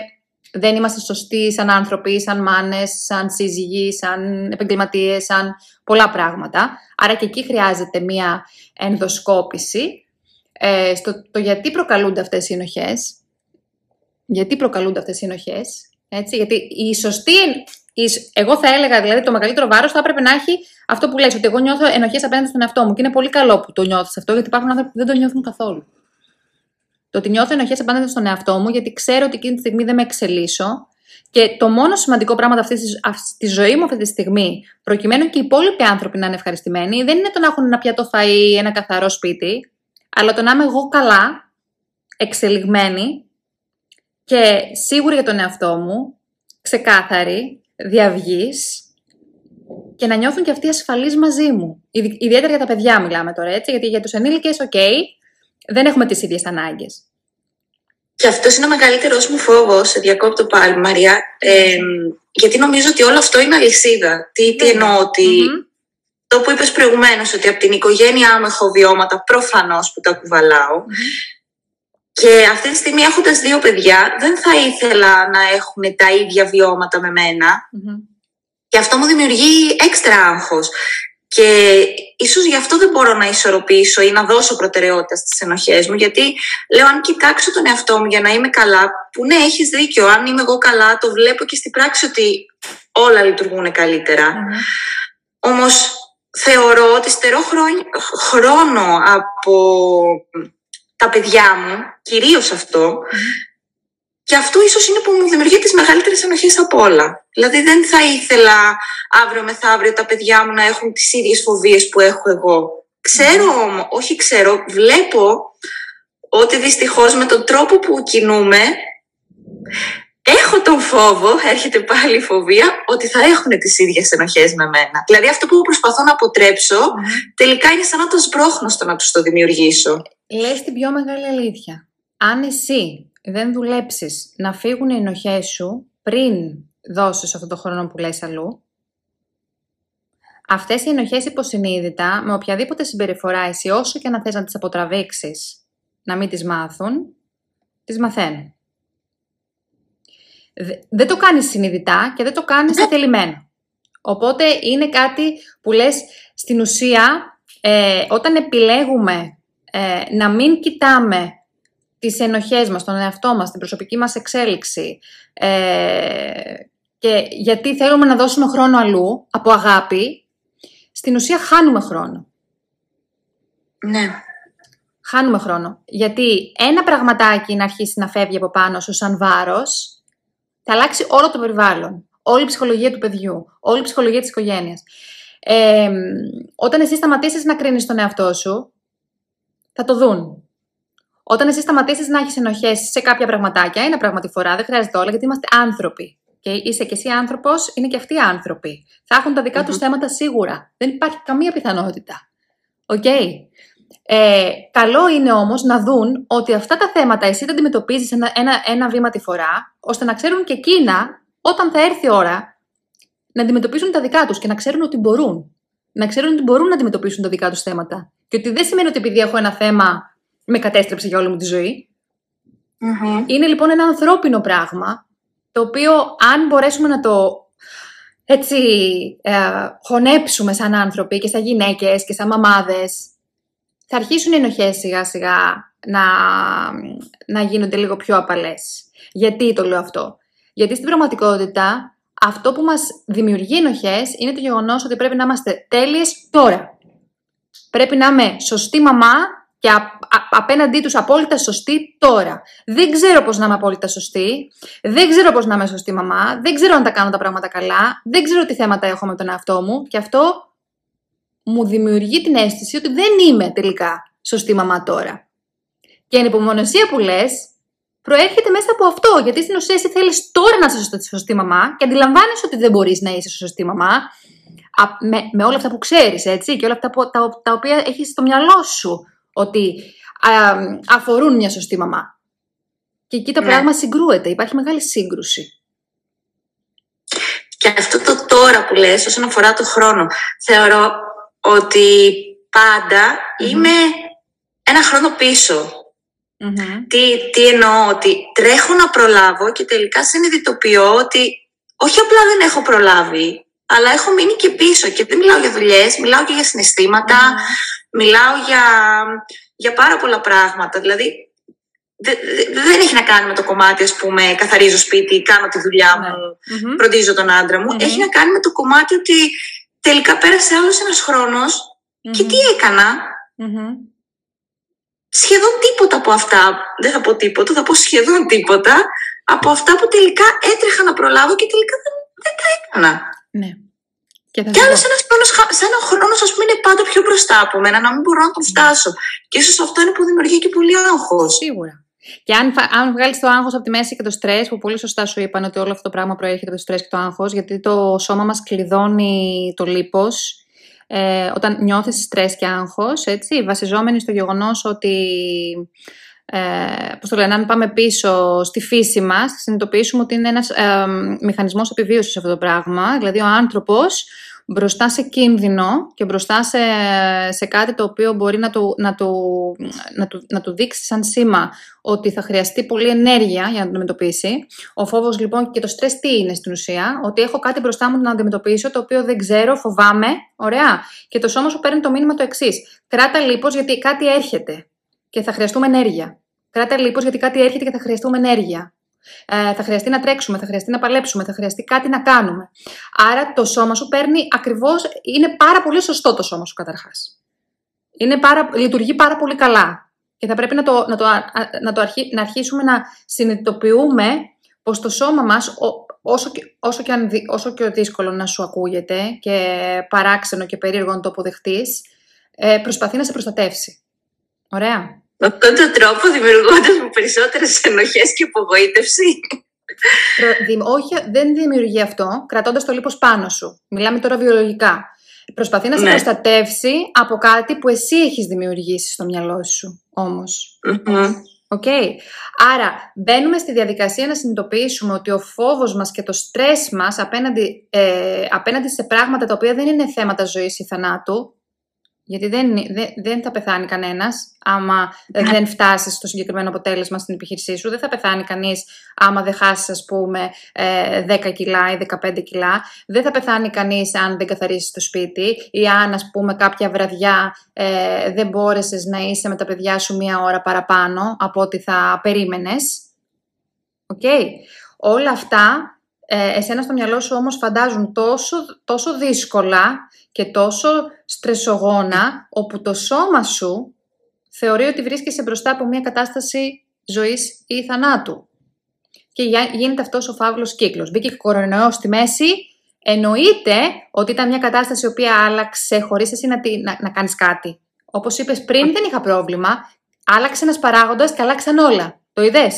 δεν είμαστε σωστοί σαν άνθρωποι, σαν μάνες, σαν σύζυγοι, σαν επαγγελματίες, σαν πολλά πράγματα. Άρα και εκεί χρειάζεται μία ενδοσκόπηση ε, στο το γιατί προκαλούνται αυτές οι ενοχές. Γιατί προκαλούνται αυτές οι ενοχές έτσι, γιατί η σωστή, η, εγώ θα έλεγα δηλαδή το μεγαλύτερο βάρος θα έπρεπε να έχει αυτό που λες, ότι εγώ νιώθω ενοχές απέναντι στον εαυτό μου. Και είναι πολύ καλό που το νιώθεις αυτό, γιατί υπάρχουν άνθρωποι που δεν το νιώθουν καθόλου. Το ότι νιώθω ενοχές απέναντι στον εαυτό μου, γιατί ξέρω ότι εκείνη τη στιγμή δεν με εξελίσσω. Και το μόνο σημαντικό πράγμα αυτή τη ζωή μου αυτή τη στιγμή, προκειμένου και οι υπόλοιποι άνθρωποι να είναι ευχαριστημένοι, δεν είναι το να έχουν ένα πιάτο φαΐ, ένα καθαρό σπίτι, αλλά το να είμαι εγώ καλά, εξελιγμένη και σίγουρη για τον εαυτό μου, ξεκάθαρη, διαυγής και να νιώθουν και αυτοί ασφαλείς μαζί μου. Ιδιαίτερα για τα παιδιά μιλάμε τώρα, έτσι, γιατί για τους ενήλικες, οκ, δεν έχουμε τις ίδιες ανάγκες. Και αυτός είναι ο μεγαλύτερος μου φόβος, σε διακόπτω πάλι, Μαρία. Ε, γιατί νομίζω ότι όλο αυτό είναι αλυσίδα. Τι, τι εννοώ, ότι το που είπες προηγουμένως, ότι από την οικογένειά μου έχω βιώματα προφανώς που τα κουβαλάω. Και αυτή τη στιγμή έχοντας δύο παιδιά, δεν θα ήθελα να έχουν τα ίδια βιώματα με μενα Και αυτό μου δημιουργεί έξτρα άγχος. Και ίσως γι' αυτό δεν μπορώ να ισορροπήσω ή να δώσω προτεραιότητα στις ενοχές μου, γιατί λέω αν κοιτάξω τον εαυτό μου για να είμαι καλά, που ναι έχεις δίκιο, αν είμαι εγώ καλά το βλέπω και στην πράξη ότι όλα λειτουργούν καλύτερα. Όμως θεωρώ ότι στερώ χρόνο από τα παιδιά μου, κυρίως αυτό, και αυτό ίσως είναι που μου δημιουργεί τις μεγαλύτερες ενοχές από όλα. Δηλαδή δεν θα ήθελα αύριο μεθαύριο τα παιδιά μου να έχουν τις ίδιες φοβίες που έχω εγώ. Ξέρω όμως, όχι ξέρω, βλέπω ότι δυστυχώς με τον τρόπο που κινούμε έχω τον φόβο, έρχεται πάλι η φοβία, ότι θα έχουν τις ίδιες ενοχές με μένα. Δηλαδή αυτό που προσπαθώ να αποτρέψω, τελικά είναι σαν να το σπρώχνω στο να τους το δημιουργήσω. Λες την πιο μεγάλη αλήθεια. Αν εσύ δεν δουλέψεις να φύγουν οι ενοχές σου πριν δώσεις αυτό το χρόνο που λες αλλού, αυτές οι ενοχές υποσυνείδητα, με οποιαδήποτε συμπεριφορά εσύ όσο και να θες να τις αποτραβήξεις, να μην τις μάθουν, τις μαθαίνουν. Δεν το κάνεις συνειδητά και δεν το κάνεις ναι. θελημένο. Οπότε είναι κάτι που λες στην ουσία, ε, όταν επιλέγουμε ε, να μην κοιτάμε τις ενοχές μας, τον εαυτό μας, την προσωπική μας εξέλιξη ε, και γιατί θέλουμε να δώσουμε χρόνο αλλού, από αγάπη, στην ουσία χάνουμε χρόνο. Ναι. Χάνουμε χρόνο. Γιατί ένα πραγματάκι να αρχίσει να φεύγει από πάνω σου σαν βάρος, θα αλλάξει όλο το περιβάλλον. Όλη η ψυχολογία του παιδιού, όλη η ψυχολογία της οικογένειας. Ε, όταν εσύ σταματήσεις να κρίνεις τον εαυτό σου, θα το δουν. Όταν εσύ σταματήσεις να έχεις ενοχές σε κάποια πραγματάκια, ένα πράγμα τη φορά, δεν χρειάζεται όλα, γιατί είμαστε άνθρωποι. Και είσαι και εσύ άνθρωπος, είναι και αυτοί άνθρωποι. Θα έχουν τα δικα τους θέματα σίγουρα. Δεν υπάρχει καμία πιθανότητα. Οκ. Ε, καλό είναι όμως να δουν ότι αυτά τα θέματα εσύ τα αντιμετωπίζεις ένα, ένα, ένα βήμα τη φορά, ώστε να ξέρουν και εκείνα, όταν θα έρθει η ώρα, να αντιμετωπίσουν τα δικά τους και να ξέρουν ότι μπορούν. Να ξέρουν ότι μπορούν να αντιμετωπίσουν τα δικά τους θέματα. Και ότι δεν σημαίνει ότι επειδή έχω ένα θέμα με κατέστρεψε για όλη μου τη ζωή. Είναι λοιπόν ένα ανθρώπινο πράγμα, το οποίο αν μπορέσουμε να το έτσι ε, χωνέψουμε σαν άνθρωποι και σαν γυναίκες και σαν μαμάδες, θα αρχίσουν οι ενοχές σιγά σιγά να, να γίνονται λίγο πιο απαλές. Γιατί το λέω αυτό; Γιατί στην πραγματικότητα αυτό που μας δημιουργεί ενοχές είναι το γεγονός ότι πρέπει να είμαστε τέλειες τώρα. Πρέπει να είμαι σωστή μαμά και απέναντί τους απόλυτα σωστή τώρα. Δεν ξέρω πώς να είμαι απόλυτα σωστή, δεν ξέρω πώς να είμαι σωστή μαμά, δεν ξέρω αν τα κάνω τα πράγματα καλά, δεν ξέρω τι θέματα έχω με τον εαυτό μου και αυτό μου δημιουργεί την αίσθηση ότι δεν είμαι τελικά σωστή μαμά τώρα. Και η ανυπομονωσία που λες προέρχεται μέσα από αυτό, γιατί στην ουσία εσύ θέλεις τώρα να είσαι σωστή μαμά και αντιλαμβάνεσαι ότι δεν μπορείς να είσαι σωστή μαμά, με, με όλα αυτά που ξέρεις, έτσι, και όλα αυτά που, τα, τα οποία έχεις στο μυαλό σου ότι αφορούν μια σωστή μαμά. Και εκεί το ναι. πράγμα συγκρούεται, υπάρχει μεγάλη σύγκρουση. Και αυτό το τώρα που λες όσον αφορά το χρόνο, θεωρώ ότι είμαι ένα χρόνο Τι, τι εννοώ, ότι τρέχω να προλάβω και τελικά συνειδητοποιώ ότι όχι απλά δεν έχω προλάβει, αλλά έχω μείνει και πίσω και δεν μιλάω για δουλειές, μιλάω και για συναισθηματα μιλάω για, για πάρα πολλά πράγματα. Δηλαδή, δεν έχει να κάνει με το κομμάτι, ας πούμε, καθαρίζω σπίτι, κάνω τη δουλειά ναι. μου, mm φροντίζω τον άντρα μου. Έχει να κάνει με το κομμάτι ότι τελικά πέρασε άλλος ένας και τι έκανα; σχεδόν τίποτα από αυτά, δεν θα πω τίποτα, θα πω σχεδόν τίποτα, από αυτά που τελικά έτρεχα να προλάβω και τελικά δεν, δεν τα έκανα. Ναι. Και, και άλλος ένας χρόνος, σαν ένα χρόνος, ας πούμε, είναι πάντα πιο μπροστά από μένα, να μην μπορώ να τον φτάσω. Και ίσως αυτό είναι που δημιουργεί και πολύ άγχος. Σίγουρα. Και αν, αν βγάλεις το άγχος από τη μέση και το στρες, που πολύ σωστά σου είπαν ότι όλο αυτό το πράγμα προέρχεται από το στρες και το άγχος, γιατί το σώμα μας κλειδώνει το λίπος. Ε, όταν νιώθεις στρες και άγχος, έτσι, βασιζόμενοι στο γεγονός ότι ε, πώς το λένε, αν πάμε πίσω στη φύση μας, θα συνειδητοποιήσουμε ότι είναι ένας ε, μηχανισμός επιβίωσης αυτό το πράγμα. Δηλαδή ο άνθρωπος μπροστά σε κίνδυνο και μπροστά σε, σε κάτι το οποίο μπορεί να του, να, του, να, του, να του δείξει σαν σήμα ότι θα χρειαστεί πολλή ενέργεια για να το αντιμετωπίσει. Ο φόβος λοιπόν και το στρες τι είναι στην ουσία, ότι έχω κάτι μπροστά μου να αντιμετωπίσω το οποίο δεν ξέρω, φοβάμαι, ωραία. Και το σώμα σου παίρνει το μήνυμα το εξής. Κράτα λίπος γιατί κάτι έρχεται και θα χρειαστούμε ενέργεια. Κράτα λίπος γιατί κάτι έρχεται και θα χρειαστούμε ενέργεια. Ε, θα χρειαστεί να τρέξουμε, θα χρειαστεί να παλέψουμε, θα χρειαστεί κάτι να κάνουμε. Άρα το σώμα σου παίρνει ακριβώς, είναι πάρα πολύ σωστό το σώμα σου καταρχάς. Είναι πάρα, λειτουργεί πάρα πολύ καλά. Και θα πρέπει να, το, να, το, να, το αρχί, να αρχίσουμε να συνειδητοποιούμε πως το σώμα μας, όσο και, όσο, και αν, όσο και δύσκολο να σου ακούγεται και παράξενο και περίεργο να το αποδεχτείς, ε, προσπαθεί να σε προστατεύσει. Ωραία. Με αυτόν τον τρόπο δημιουργώντας μου περισσότερες ενοχές και απογοήτευση. Όχι, δεν δημιουργεί αυτό, κρατώντας το λίπος πάνω σου. Μιλάμε τώρα βιολογικά. Προσπαθεί να σε ναι. προστατεύσει από κάτι που εσύ έχεις δημιουργήσει στο μυαλό σου, όμως. Οκ. Άρα, μπαίνουμε στη διαδικασία να συνειδητοποιήσουμε ότι ο φόβος μας και το στρες μας απέναντι, ε, απέναντι σε πράγματα τα οποία δεν είναι θέματα ζωής ή θανάτου, γιατί δεν, δεν, δεν θα πεθάνει κανένας άμα δεν φτάσεις στο συγκεκριμένο αποτέλεσμα στην επιχείρησή σου. Δεν θα πεθάνει κανείς άμα δεν χάσεις, ας πούμε, 10 ε, κιλά ή 15 κιλά. Δεν θα πεθάνει κανείς αν δεν καθαρίσει το σπίτι ή αν, ας πούμε, κάποια βραδιά ε, δεν μπόρεσες να είσαι με τα παιδιά σου μία ώρα παραπάνω από ό,τι θα περίμενες. Οκ. Όλα αυτά ε, εσένα στο μυαλό σου όμως φαντάζουν τόσο, τόσο δύσκολα και τόσο στρεσογόνα, όπου το σώμα σου θεωρεί ότι βρίσκεσαι μπροστά από μια κατάσταση ζωής ή θανάτου. Και γίνεται αυτός ο φαύλος κύκλος. Μπήκε και κορονοϊός στη μέση, εννοείται ότι ήταν μια κατάσταση η οποία άλλαξε χωρίς εσύ να, να, να κάνεις κάτι. Όπως είπες πριν, δεν είχα πρόβλημα. Άλλαξε ένας παράγοντας και άλλαξαν όλα. Το είδες;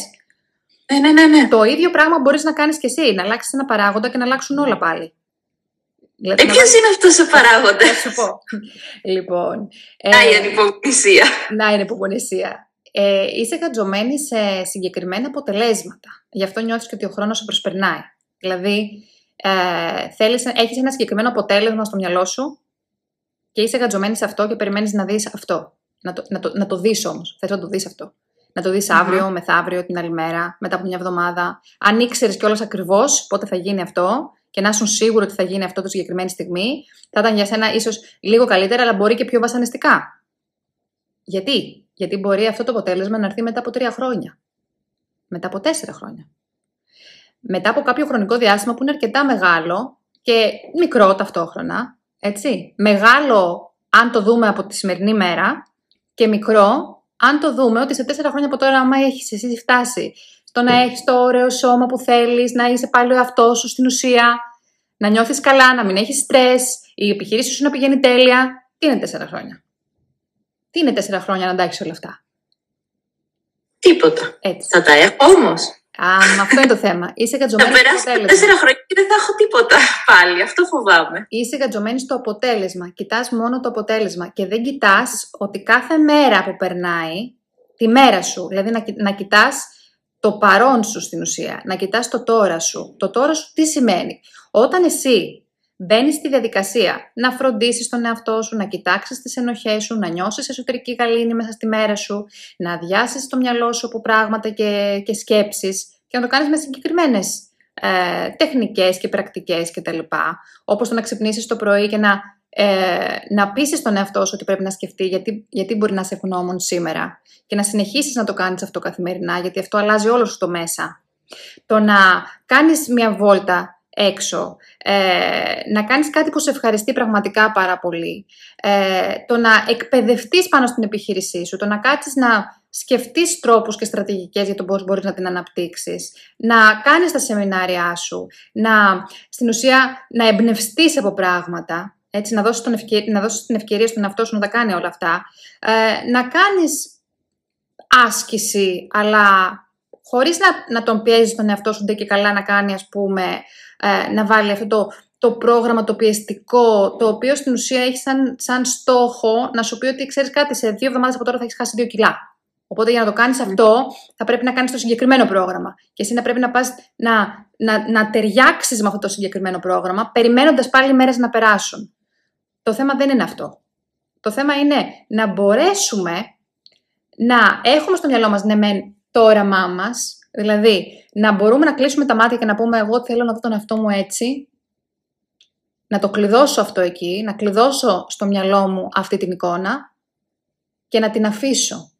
Ναι, ναι, ναι, ναι. Το ίδιο πράγμα μπορείς να κάνεις και εσύ. Να αλλάξεις ένα παράγοντα και να αλλάξουν όλα πάλι. Δηλαδή, ε, ποιος είναι αυτός ο παράγοντας; Θα σου πω. λοιπόν. Να η ανυπομονησία. Να η ανυπομονησία. Ε, είσαι κατζωμένη σε συγκεκριμένα αποτελέσματα. Γι' αυτό νιώθεις και ότι ο χρόνος σου προσπερνάει. Δηλαδή, ε, θέλεις, έχεις ένα συγκεκριμένο αποτέλεσμα στο μυαλό σου και είσαι κατζωμένη σε αυτό και περιμένεις να δεις αυτό. Να το, να το, να το δεις όμως. Θες να το δεις αυτό να το δεις αύριο, μεθαύριο, την άλλη μέρα, μετά από μια εβδομάδα. Αν ήξερες κιόλας ακριβώς πότε θα γίνει αυτό και να ήσουν σίγουρο ότι θα γίνει αυτό το συγκεκριμένη στιγμή, θα ήταν για σένα ίσως λίγο καλύτερα, αλλά μπορεί και πιο βασανιστικά. Γιατί; Γιατί μπορεί αυτό το αποτέλεσμα να έρθει μετά από τρία χρόνια. Μετά από τέσσερα χρόνια. Μετά από κάποιο χρονικό διάστημα που είναι αρκετά μεγάλο και μικρό ταυτόχρονα, έτσι. Μεγάλο αν το δούμε από τη σημερινή μέρα και μικρό αν το δούμε ότι σε τέσσερα χρόνια από τώρα, άμα έχεις εσύ φτάσει στο να έχεις το ωραίο σώμα που θέλεις, να είσαι πάλι ο εαυτός σου στην ουσία, να νιώθεις καλά, να μην έχεις στρες, η επιχείρηση σου να πηγαίνει τέλεια. Τι είναι τέσσερα χρόνια; Τι είναι τέσσερα χρόνια να εντάξει όλα αυτά; Τίποτα. Έτσι. Θα τα έχω όμως. Α, αυτό είναι το θέμα. Είσαι γατζωμένη στο αποτέλεσμα. τέσσερα χρόνια και δεν θα έχω τίποτα πάλι. Αυτό φοβάμαι. Είσαι γατζωμένη στο αποτέλεσμα. Κοιτάς μόνο το αποτέλεσμα και δεν κοιτάς ότι κάθε μέρα που περνάει, τη μέρα σου, δηλαδή να, να κοιτάς το παρόν σου στην ουσία, να κοιτάς το τώρα σου. Το τώρα σου τι σημαίνει; Όταν εσύ Μπαίνεις στη διαδικασία να φροντίσεις τον εαυτό σου, να κοιτάξεις τις ενοχές σου, να νιώσεις εσωτερική γαλήνη μέσα στη μέρα σου, να αδειάσεις το μυαλό σου από πράγματα και, και σκέψεις και να το κάνεις με συγκεκριμένες ε, τεχνικές και πρακτικές κτλ. Όπως το να ξυπνήσεις το πρωί και να, ε, να πείσει τον εαυτό σου ότι πρέπει να σκεφτεί γιατί, γιατί μπορεί να σε ευγνώμων σήμερα και να συνεχίσεις να το κάνεις αυτό καθημερινά, γιατί αυτό αλλάζει όλο σου το μέσα. Το να κάνεις μια βόλτα έξω, ε, να κάνεις κάτι που σε ευχαριστεί πραγματικά πάρα πολύ, ε, το να εκπαιδευτείς πάνω στην επιχείρησή σου, το να κάτσεις να σκεφτείς τρόπους και στρατηγικές για το πώς μπορείς να την αναπτύξεις, να κάνεις τα σεμινάρια σου, να, στην ουσία να εμπνευστείς από πράγματα, έτσι, να, δώσεις τον να δώσεις την ευκαιρία στον εαυτό σου να τα κάνει όλα αυτά, ε, να κάνεις άσκηση, αλλά χωρίς να, να τον πιέζεις τον εαυτό σου και καλά να κάνει, ας πούμε, ε, να βάλει αυτό το, το πρόγραμμα το πιεστικό, το οποίο στην ουσία έχει σαν, σαν στόχο να σου πει ότι ξέρεις κάτι, σε δύο εβδομάδες από τώρα θα έχεις χάσει δύο κιλά. Οπότε για να το κάνεις αυτό θα πρέπει να κάνεις το συγκεκριμένο πρόγραμμα. Και εσύ να πρέπει να πας να, να, να ταιριάξεις με αυτό το συγκεκριμένο πρόγραμμα, περιμένοντας πάλι οι μέρες να περάσουν. Το θέμα δεν είναι αυτό. Το θέμα είναι να μπορέσουμε να έχουμε στο μυαλό μας, ναι μεν, το όραμά μας, δηλαδή να μπορούμε να κλείσουμε τα μάτια και να πούμε εγώ θέλω να δω τον εαυτό μου έτσι, να το κλειδώσω αυτό εκεί, να κλειδώσω στο μυαλό μου αυτή την εικόνα και να την αφήσω.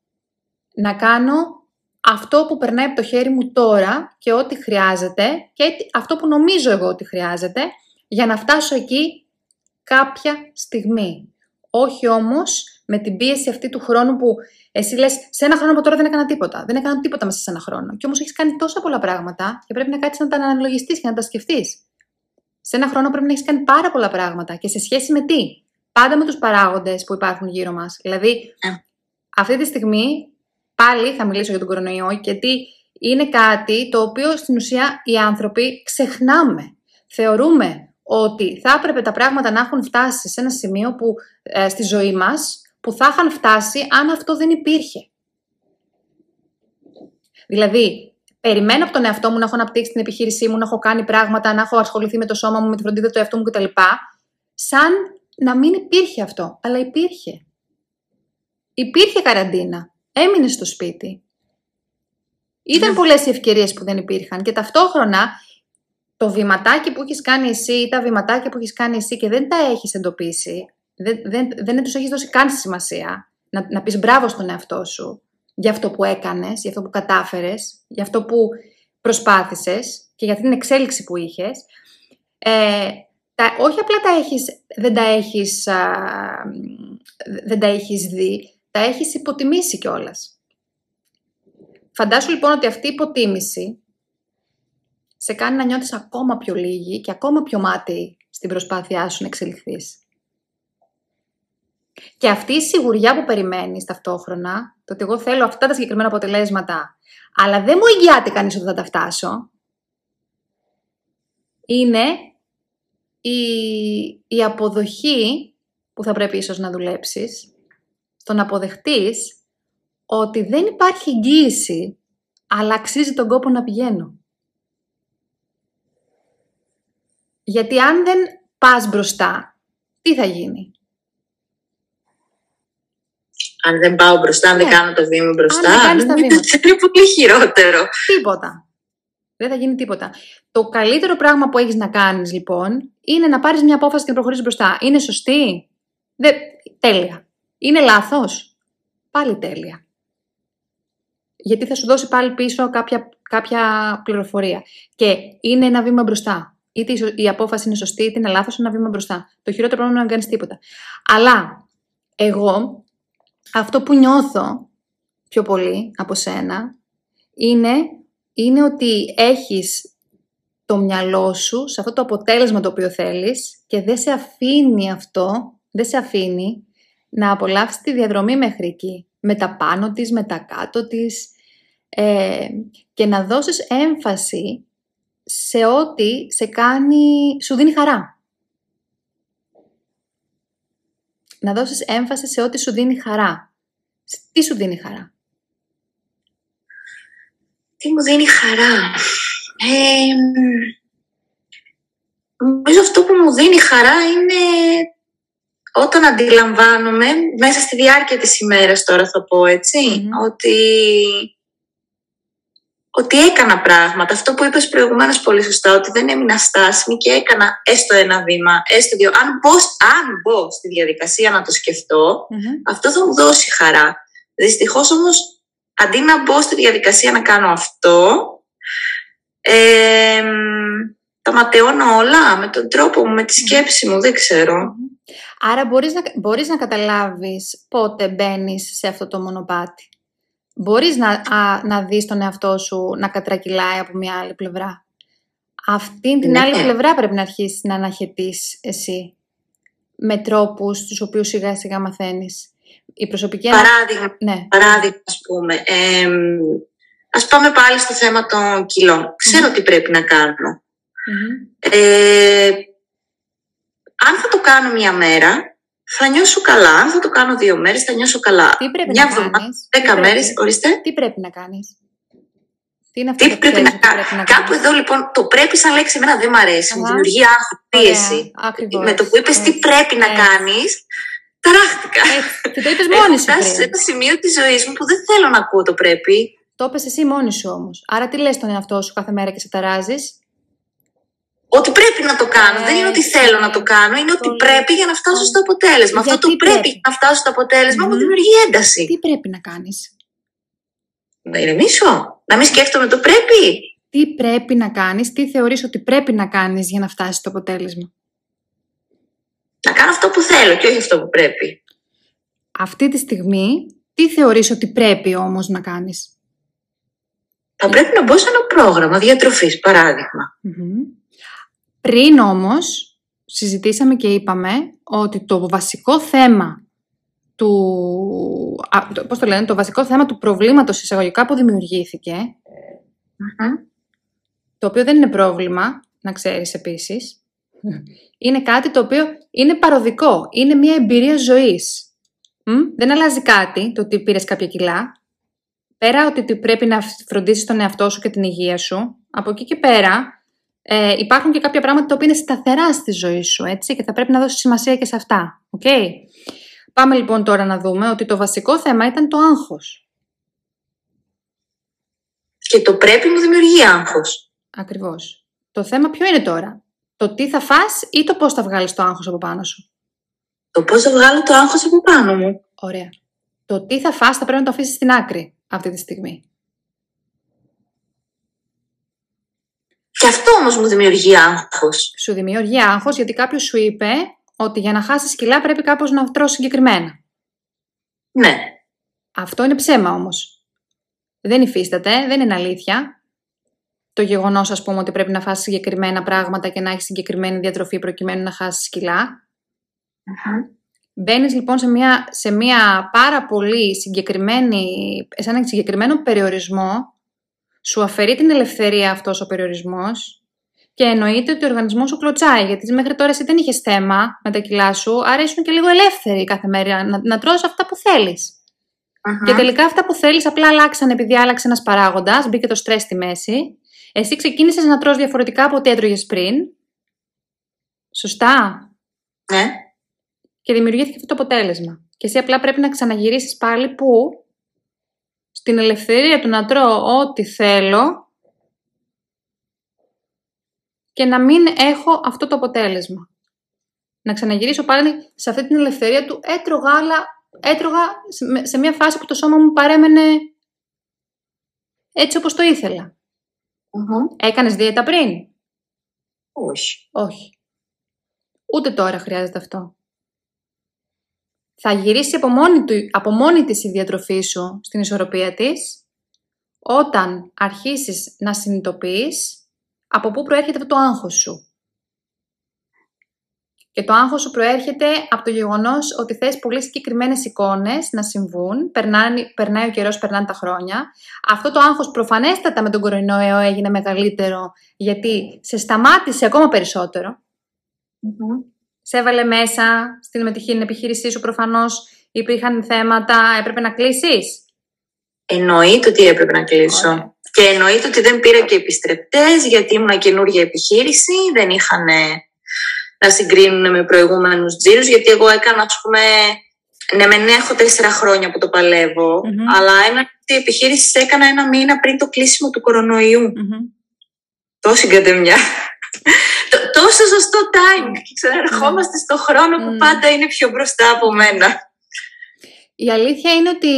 Να κάνω αυτό που περνάει από το χέρι μου τώρα και ό,τι χρειάζεται και αυτό που νομίζω εγώ ότι χρειάζεται για να φτάσω εκεί κάποια στιγμή. Όχι όμως με την πίεση αυτή του χρόνου που εσύ λες, σε ένα χρόνο από τώρα δεν έκανα τίποτα. Δεν έκανα τίποτα μέσα σε ένα χρόνο. Και όμως έχεις κάνει τόσα πολλά πράγματα και πρέπει να κάτσεις να τα αναλογιστείς και να τα σκεφτείς. Σε ένα χρόνο πρέπει να έχεις κάνει πάρα πολλά πράγματα και σε σχέση με τι; Πάντα με τους παράγοντες που υπάρχουν γύρω μας. Δηλαδή, ε. αυτή τη στιγμή πάλι θα μιλήσω για τον κορονοϊό, γιατί είναι κάτι το οποίο στην ουσία οι άνθρωποι ξεχνάμε. Θεωρούμε ότι θα έπρεπε τα πράγματα να έχουν φτάσει σε ένα σημείο που ε, στη ζωή μας που θα είχαν φτάσει αν αυτό δεν υπήρχε. Δηλαδή, περιμένω από τον εαυτό μου να έχω αναπτύξει την επιχείρησή μου, να έχω κάνει πράγματα, να έχω ασχοληθεί με το σώμα μου, με τη φροντίδα του εαυτού μου κτλ. Σαν να μην υπήρχε αυτό. Αλλά υπήρχε. Υπήρχε καραντίνα. Έμεινε στο σπίτι. Ήταν ναι. πολλές οι ευκαιρίες που δεν υπήρχαν και ταυτόχρονα το βηματάκι που έχεις κάνει εσύ ή τα βηματάκια που έχεις κάνει εσύ και δεν τα έχεις εντοπίσει, δεν, δεν, δεν τους έχεις δώσει καν σημασία. Να, να πεις μπράβο στον εαυτό σου για αυτό που έκανες, για αυτό που κατάφερες, για αυτό που προσπάθησες και για την εξέλιξη που είχες. Ε, τα, όχι απλά τα έχεις, δεν, τα έχεις, δεν τα έχεις δει, τα έχεις υποτιμήσει κιόλας. Φαντάσου λοιπόν ότι αυτή η υποτίμηση σε κάνει να νιώθεις ακόμα πιο λίγη και ακόμα πιο μάταιη στην προσπάθειά σου να εξελιχθείς. Και αυτή η σιγουριά που περιμένεις ταυτόχρονα, το ότι εγώ θέλω αυτά τα συγκεκριμένα αποτελέσματα, αλλά δεν μου εγγυάται κανείς ότι θα τα φτάσω, είναι η, η αποδοχή που θα πρέπει ίσως να δουλέψεις, στο να αποδεχτείς ότι δεν υπάρχει εγγύηση, αλλά αξίζει τον κόπο να πηγαίνω. Γιατί αν δεν πας μπροστά, τι θα γίνει; Αν δεν πάω μπροστά, αν δεν ναι. κάνω το βήμα μπροστά, αν δεν τα βήματα. είναι πολύ χειρότερο. Τίποτα. Δεν θα γίνει τίποτα. Το καλύτερο πράγμα που έχεις να κάνεις λοιπόν είναι να πάρεις μια απόφαση και να προχωρήσεις μπροστά. Είναι σωστή; Δε... Τέλεια. Είναι λάθος; Πάλι τέλεια. Γιατί θα σου δώσει πάλι πίσω κάποια, κάποια πληροφορία. Και είναι ένα βήμα μπροστά. Είτε η απόφαση είναι σωστή, είτε είναι λάθος, ένα βήμα μπροστά. Το χειρότερο πράγμα είναι να κάνεις τίποτα. Αλλά εγώ αυτό που νιώθω πιο πολύ από σένα είναι, είναι ότι έχεις το μυαλό σου σε αυτό το αποτέλεσμα το οποίο θέλεις και δεν σε αφήνει αυτό, δεν σε αφήνει να απολαύσεις τη διαδρομή μέχρι εκεί, με τα πάνω της, με τα κάτω της ε, και να δώσεις έμφαση σε ό,τι σε κάνει, σου δίνει χαρά. να δώσεις έμφαση σε ό,τι σου δίνει χαρά. Τι σου δίνει χαρά; Τι μου δίνει χαρά; Ε, νομίζω αυτό που μου δίνει χαρά είναι όταν αντιλαμβάνομαι μέσα στη διάρκεια της ημέρας τώρα θα πω ότι ότι έκανα πράγματα. Αυτό που είπες προηγουμένως πολύ σωστά, ότι δεν έμεινα στάσιμη και έκανα έστω ένα βήμα, έστω δύο. Αν μπω, αν μπω στη διαδικασία να το σκεφτω αυτό θα μου δώσει χαρά. Δυστυχώς όμως, αντί να μπω στη διαδικασία να κάνω αυτό, ε, τα ματαιώνω όλα με τον τρόπο μου, με τη σκέψη μου, δεν ξέρω. Άρα μπορείς να, μπορείς να καταλάβεις πότε μπαίνεις σε αυτό το μονοπάτι. Μπορείς να, α, να δεις τον εαυτό σου να κατρακυλάει από μια άλλη πλευρά. Αυτή την Ναι. άλλη πλευρά πρέπει να αρχίσεις να αναχαιτείς εσύ. Με τρόπους τους οποίους σιγά σιγά μαθαίνεις. Η προσωπική... ανα- Παράδειγμα, Ναι. παράδειγμα, ας πούμε. Ε, ας πάμε πάλι στο θέμα των κιλών. Ξέρω τι πρέπει να κάνω. Μμμ. Ε, αν θα το κάνω μια μέρα, θα νιώσω καλά. Αν θα το κάνω δύο μέρες, θα νιώσω καλά. Τι πρέπει μια να εβδομάδα, κάνεις; τι δέκα πρέπει- μέρες, ορίστε. Τι πρέπει να κάνεις; Τι είναι αυτό Τι που πρέπει ξέρεις να ότι κάνω. πρέπει να Κάπου κάνεις; εδώ λοιπόν το πρέπει σαν λέξη εμένα δεν μ' αρέσει. Μου Αχα. δημιουργεί άγχος, πίεση. Ωραία, ακριβώς. Με το που είπες τι Έτσι, πρέπει να έτσι. κάνεις, ταράχτηκα. Έτσι. Και το είπες Έχω μόνη σου φτάσει σε πριν. ένα σημείο της ζωής μου που δεν θέλω να ακούω το πρέπει. Το είπες εσύ μόνη σου όμως. Άρα τι λες στον εαυτό σου κάθε μέρα και σε ταράζεις; Ότι πρέπει να το κάνω. Δεν είναι ότι Έτσι. θέλω να το κάνω, είναι ότι Πολύ. πρέπει για να φτάσω στο αποτέλεσμα. Αυτό Γιατί το πρέπει πρέπει; να φτάσω στο αποτέλεσμα μου Μμμ. δημιουργεί ένταση. Τι πρέπει να κάνεις; Να ηρεμήσω. Να μην σκέφτομαι το πρέπει. Τι πρέπει να κάνεις, τι θεωρείς ότι πρέπει να κάνεις για να φτάσεις στο αποτέλεσμα; Να κάνω αυτό που θέλω και όχι αυτό που πρέπει. Αυτή τη στιγμή, τι θεωρείς ότι πρέπει όμως να κάνεις; Θα πρέπει να μπω σε ένα πρόγραμμα διατροφής, παράδειγμα. Μμμ. Πριν όμως, συζητήσαμε και είπαμε ότι το βασικό θέμα του... Α, το- πώς το λένε, το βασικό θέμα του προβλήματος εισαγωγικά που δημιουργήθηκε, Μμμ. το οποίο δεν είναι πρόβλημα, να ξέρεις επίσης, είναι κάτι το οποίο είναι παροδικό, είναι μια εμπειρία ζωής. Μ; Δεν αλλάζει κάτι το ότι πήρες κάποια κιλά. Πέρα ότι τι πρέπει να φροντίσεις τον εαυτό σου και την υγεία σου, από εκεί και πέρα ε, υπάρχουν και κάποια πράγματα τα οποία είναι σταθερά στη ζωή σου, έτσι, και θα πρέπει να δώσεις σημασία και σε αυτά. οκ; Πάμε λοιπόν τώρα να δούμε ότι το βασικό θέμα ήταν το άγχος. Και το πρέπει μου δημιουργεί άγχος. Ακριβώς. Το θέμα ποιο είναι τώρα; Το τι θα φας ή το πώς θα βγάλεις το άγχος από πάνω σου; Το πώς θα βγάλω το άγχος από πάνω μου. Ωραία. Το τι θα φας θα πρέπει να το αφήσεις στην άκρη αυτή τη στιγμή. Και αυτό όμως μου δημιουργεί άγχος. Σου δημιουργεί άγχος γιατί κάποιος σου είπε ότι για να χάσεις κιλά πρέπει κάπως να τρως συγκεκριμένα. Ναι. Αυτό είναι ψέμα όμως. Δεν υφίσταται, δεν είναι αλήθεια. Το γεγονός, ας πούμε, ότι πρέπει να φας συγκεκριμένα πράγματα και να έχεις συγκεκριμένη διατροφή προκειμένου να χάσεις κιλά. Μπαίνεις λοιπόν σε μια, σε μια πάρα πολύ συγκεκριμένη, σε έναν συγκεκριμένο περιορισμό, σου αφαιρεί την ελευθερία αυτός ο περιορισμός και εννοείται ότι ο οργανισμός σου κλωτσάει, γιατί μέχρι τώρα εσύ δεν είχες θέμα με τα κιλά σου, άρα ήσουν και λίγο ελεύθερη κάθε μέρα να, να τρως αυτά που θέλεις. Μμμ. Και τελικά αυτά που θέλεις απλά αλλάξαν επειδή άλλαξε ένας παράγοντας, μπήκε το στρες στη μέση. Εσύ ξεκίνησες να τρως διαφορετικά από ό,τι έτρωγες πριν. Σωστά. Ναι. Και δημιουργήθηκε αυτό το αποτέλεσμα. Και εσύ απλά πρέπει να ξαναγυρίσεις πάλι που στην ελευθερία του να τρώω ό,τι θέλω και να μην έχω αυτό το αποτέλεσμα. Να ξαναγυρίσω πάλι σε αυτή την ελευθερία του έτρωγα, αλλά έτρωγα σε- σε μια φάση που το σώμα μου παρέμενε έτσι όπως το ήθελα. Μμμ. Έκανες δίαιτα πριν; Όχι. Όχι. Ούτε τώρα χρειάζεται αυτό. Θα γυρίσει από μόνη, του, από μόνη της η διατροφή σου στην ισορροπία της όταν αρχίσεις να συνειδητοποιείς από πού προέρχεται αυτό το άγχος σου. Και το άγχος σου προέρχεται από το γεγονός ότι θες πολύ συγκεκριμένες εικόνες να συμβούν, περνάει, περνάει ο καιρός, περνάνε τα χρόνια. Αυτό το άγχος προφανέστατα με τον κορονοϊό έγινε μεγαλύτερο γιατί σε σταμάτησε ακόμα περισσότερο Μμμ. Σε έβαλε μέσα στην μετυχή την επιχείρησή σου προφανώς υπήρχαν θέματα, έπρεπε να κλείσεις; Εννοείται ότι έπρεπε να κλείσω. Ωραία. Και εννοείται ότι δεν πήρα και επιστρεπτές γιατί ήμουν καινούργια επιχείρηση, δεν είχαν να συγκρίνουν με προηγούμενους τζίρους γιατί εγώ έκανα ας πούμε, ναι μεν έχω τέσσερα χρόνια που το παλεύω, Μμμ. αλλά ένα η επιχείρηση έκανα ένα μήνα πριν το κλείσιμο του κορονοϊού. Μμμ. Τόση κατεμιά. Τ- Τόσο σωστό timing και ξαναρχόμαστε στο χρόνο που Μμ. πάντα είναι πιο μπροστά από μένα. Η αλήθεια είναι ότι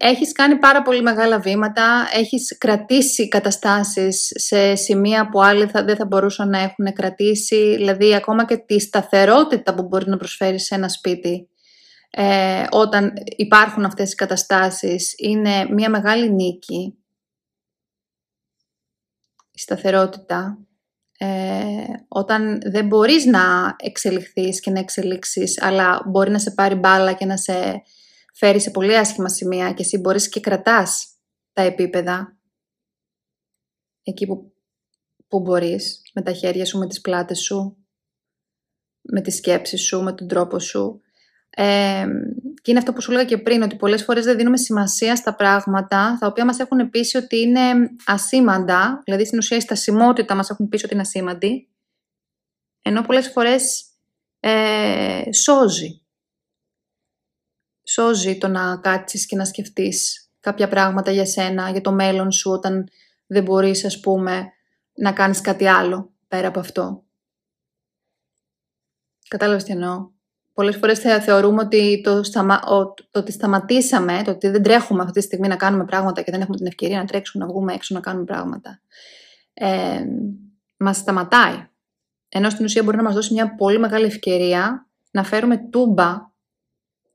έχεις κάνει πάρα πολύ μεγάλα βήματα, έχεις κρατήσει καταστάσεις σε σημεία που άλλοι θα, δεν θα μπορούσαν να έχουν κρατήσει, δηλαδή ακόμα και τη σταθερότητα που μπορεί να προσφέρει σε ένα σπίτι ε, όταν υπάρχουν αυτές οι καταστάσεις είναι μια μεγάλη νίκη. Η σταθερότητα. Ε, όταν δεν μπορείς να εξελιχθείς και να εξελίξεις, αλλά μπορεί να σε πάρει μπάλα και να σε φέρει σε πολύ άσχημα σημεία και εσύ μπορείς και κρατάς τα επίπεδα εκεί που, που μπορείς, με τα χέρια σου, με τις πλάτες σου, με τις σκέψεις σου, με τον τρόπο σου. Ε, και είναι αυτό που σου λέγα και πριν, ότι πολλές φορές δεν δίνουμε σημασία στα πράγματα τα οποία μας έχουν πείσει ότι είναι ασήμαντα, δηλαδή στην ουσία η στασιμότητα μας έχουν πείσει ότι είναι ασήμαντη, ενώ πολλές φορές ε, σώζει σώζει το να κάτσεις και να σκεφτείς κάποια πράγματα για σένα, για το μέλλον σου, όταν δεν μπορείς, ας πούμε, να κάνεις κάτι άλλο πέρα από αυτό. Κατάλαβες τι εννοώ; Πολλές φορές θα θεωρούμε ότι το, σταμα... το ότι σταματήσαμε, το ότι δεν τρέχουμε αυτή τη στιγμή να κάνουμε πράγματα και δεν έχουμε την ευκαιρία να τρέξουμε, να βγούμε έξω να κάνουμε πράγματα, ε, μας σταματάει. Ενώ στην ουσία μπορεί να μας δώσει μια πολύ μεγάλη ευκαιρία να φέρουμε τούμπα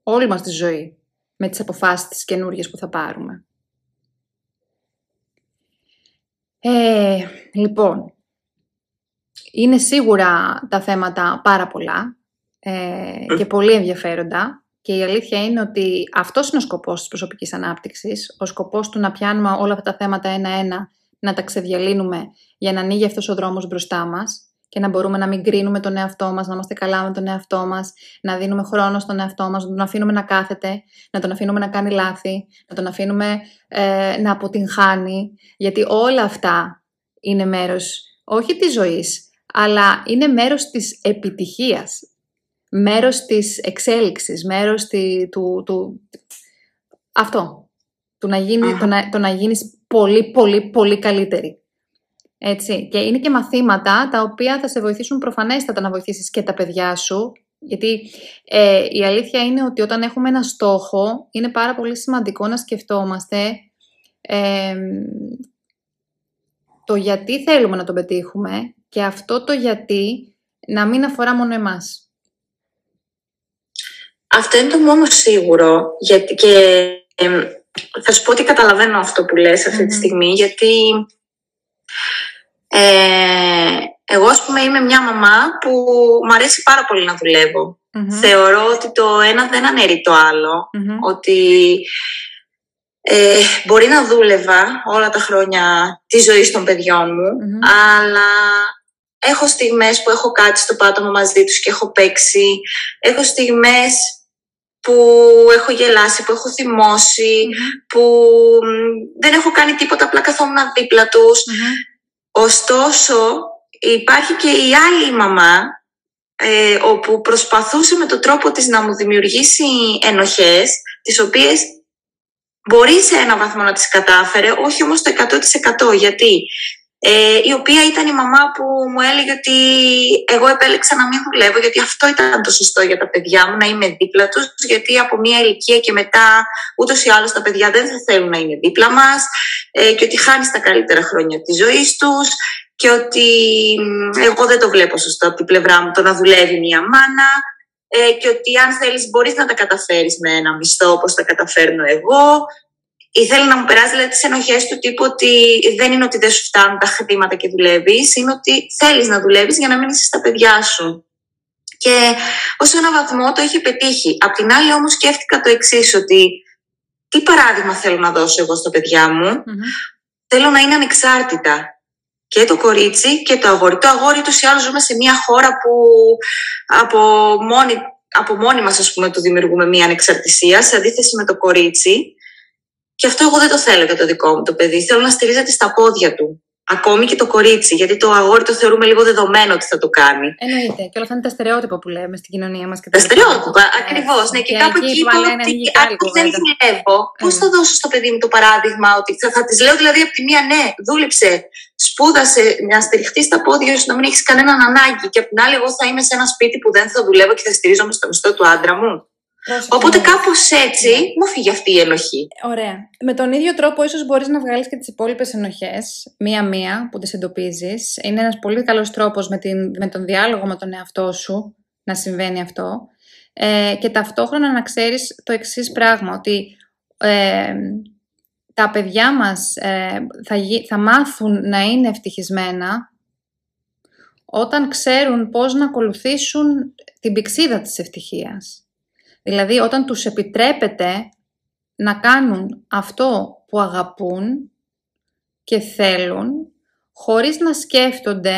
όλη μας τη ζωή με τις αποφάσεις τις καινούργιες που θα πάρουμε. Ε, λοιπόν, είναι σίγουρα τα θέματα πάρα πολλά ε, και πολύ ενδιαφέροντα. Και η αλήθεια είναι ότι αυτός είναι ο σκοπός της προσωπικής ανάπτυξης, ο σκοπός του να πιάνουμε όλα αυτά τα θέματα ένα-ένα, να τα ξεδιαλύνουμε για να ανοίγει αυτός ο δρόμος μπροστά μας και να μπορούμε να μην κρίνουμε τον εαυτό μας, να είμαστε καλά με τον εαυτό μας, να δίνουμε χρόνο στον εαυτό μας, να τον αφήνουμε να κάθεται, να τον αφήνουμε να κάνει λάθη, να τον αφήνουμε ε, να αποτυγχάνει, γιατί όλα αυτά είναι μέρος όχι της ζωής, αλλά είναι μέρος της επιτυχίας, μέρος της εξέλιξης, μέρος τη, του, του, αυτό, του να, γίνει, το, να, το να γίνεις πολύ, πολύ, πολύ καλύτερη. Έτσι. Και είναι και μαθήματα τα οποία θα σε βοηθήσουν προφανέστατα να βοηθήσεις και τα παιδιά σου. Γιατί ε, η αλήθεια είναι ότι όταν έχουμε ένα στόχο, είναι πάρα πολύ σημαντικό να σκεφτόμαστε το γιατί θέλουμε να το πετύχουμε και αυτό το γιατί να μην αφορά μόνο εμάς. Αυτό είναι το μόνο σίγουρο. Γιατί και θα σου πω ότι καταλαβαίνω αυτό που λες αυτή τη στιγμή, γιατί ε, εγώ, ας πούμε, είμαι μια μαμά που μου αρέσει πάρα πολύ να δουλευω Θεωρώ ότι το ένα δεν αναιρεί το αλλο Ότι ε, μπορεί να δούλευα όλα τα χρόνια τη ζωή των παιδιών μου, αλλά έχω στιγμές που έχω κάτι στο πάτωμα μαζί τους και έχω παίξει. Έχω στιγμές που έχω γελάσει, που έχω θυμωσει που δεν έχω κάνει τίποτα, απλά καθόμουν δίπλα τους. Ωστόσο, υπάρχει και η άλλη μαμά, ε, όπου προσπαθούσε με τον τρόπο της να μου δημιουργήσει ενοχές, τις οποίες μπορεί σε ένα βαθμό να τις κατάφερε, όχι όμως το 100% γιατί ε, η οποία ήταν η μαμά που μου έλεγε ότι εγώ επέλεξα να μην δουλεύω γιατί αυτό ήταν το σωστό για τα παιδιά μου, να είμαι δίπλα τους, γιατί από μια ηλικία και μετά ούτως ή άλλως τα παιδιά δεν θα θέλουν να είναι δίπλα μας ε, και ότι χάνεις τα καλύτερα χρόνια της ζωής τους και ότι εγώ δεν το βλέπω σωστό από την πλευρά μου το να δουλεύει μια μάνα ε, και ότι αν θέλεις μπορείς να τα καταφέρεις με ένα μισθό όπως τα καταφέρνω εγώ ήθελε να μου περάσει δηλαδή, τις ενοχές του τύπου ότι δεν είναι ότι δεν σου φτάνουν τα χρήματα και δουλεύεις, είναι ότι θέλεις να δουλεύεις για να μείνει στα παιδιά σου. Και ως ένα βαθμό το είχε πετύχει. Απ' την άλλη, όμως, σκέφτηκα το εξής, ότι τι παράδειγμα θέλω να δώσω εγώ στα παιδιά μου; Θέλω να είναι ανεξάρτητα. Και το κορίτσι και το αγόρι. Το αγόρι του ή άλλως ζούμε σε μια χώρα που από μόνοι, από μόνοι μας ας πούμε του δημιουργούμε μια ανεξαρτησία σε αντίθεση με το κορίτσι και αυτό εγώ δεν το θέλω για το δικό μου το παιδί. Θέλω να στηρίζεται στα πόδια του. Ακόμη και το κορίτσι, γιατί το αγόρι το θεωρούμε λίγο δεδομένο ότι θα το κάνει. Εννοείται. Και όλα αυτά είναι τα στερεότυπα που λέμε στην κοινωνία μας. Τα στερεότυπα, ακριβώς. Ναι, και, και κάπου εκεί είπα ότι αν δεν δουλεύω, πώς θα δώσω στο παιδί μου το παράδειγμα ότι θα, θα τη λέω δηλαδή από τη μία ναι, δούλεψε, σπούδασε, να στηριχτείς στα πόδια σου, να μην έχεις κανέναν ανάγκη. Και από την άλλη, εγώ θα είμαι σε ένα σπίτι που δεν θα δουλεύω και θα στηρίζομαι στο μισθό του άντρα μου. Οπότε κάπως έτσι ναι. μου φύγει αυτή η ενοχή. Ωραία. Με τον ίδιο τρόπο ίσως μπορείς να βγάλεις και τις υπόλοιπες ενοχές, μία-μία που τις εντοπίζεις. Είναι ένας πολύ καλός τρόπος με, με τον διάλογο με τον εαυτό σου να συμβαίνει αυτό. Ε, και ταυτόχρονα να ξέρεις το εξής πράγμα, ότι ε, τα παιδιά μας ε, θα, θα μάθουν να είναι ευτυχισμένα όταν ξέρουν πώς να ακολουθήσουν την πηξίδα της ευτυχίας. Δηλαδή όταν τους επιτρέπεται να κάνουν αυτό που αγαπούν και θέλουν, χωρίς να σκέφτονται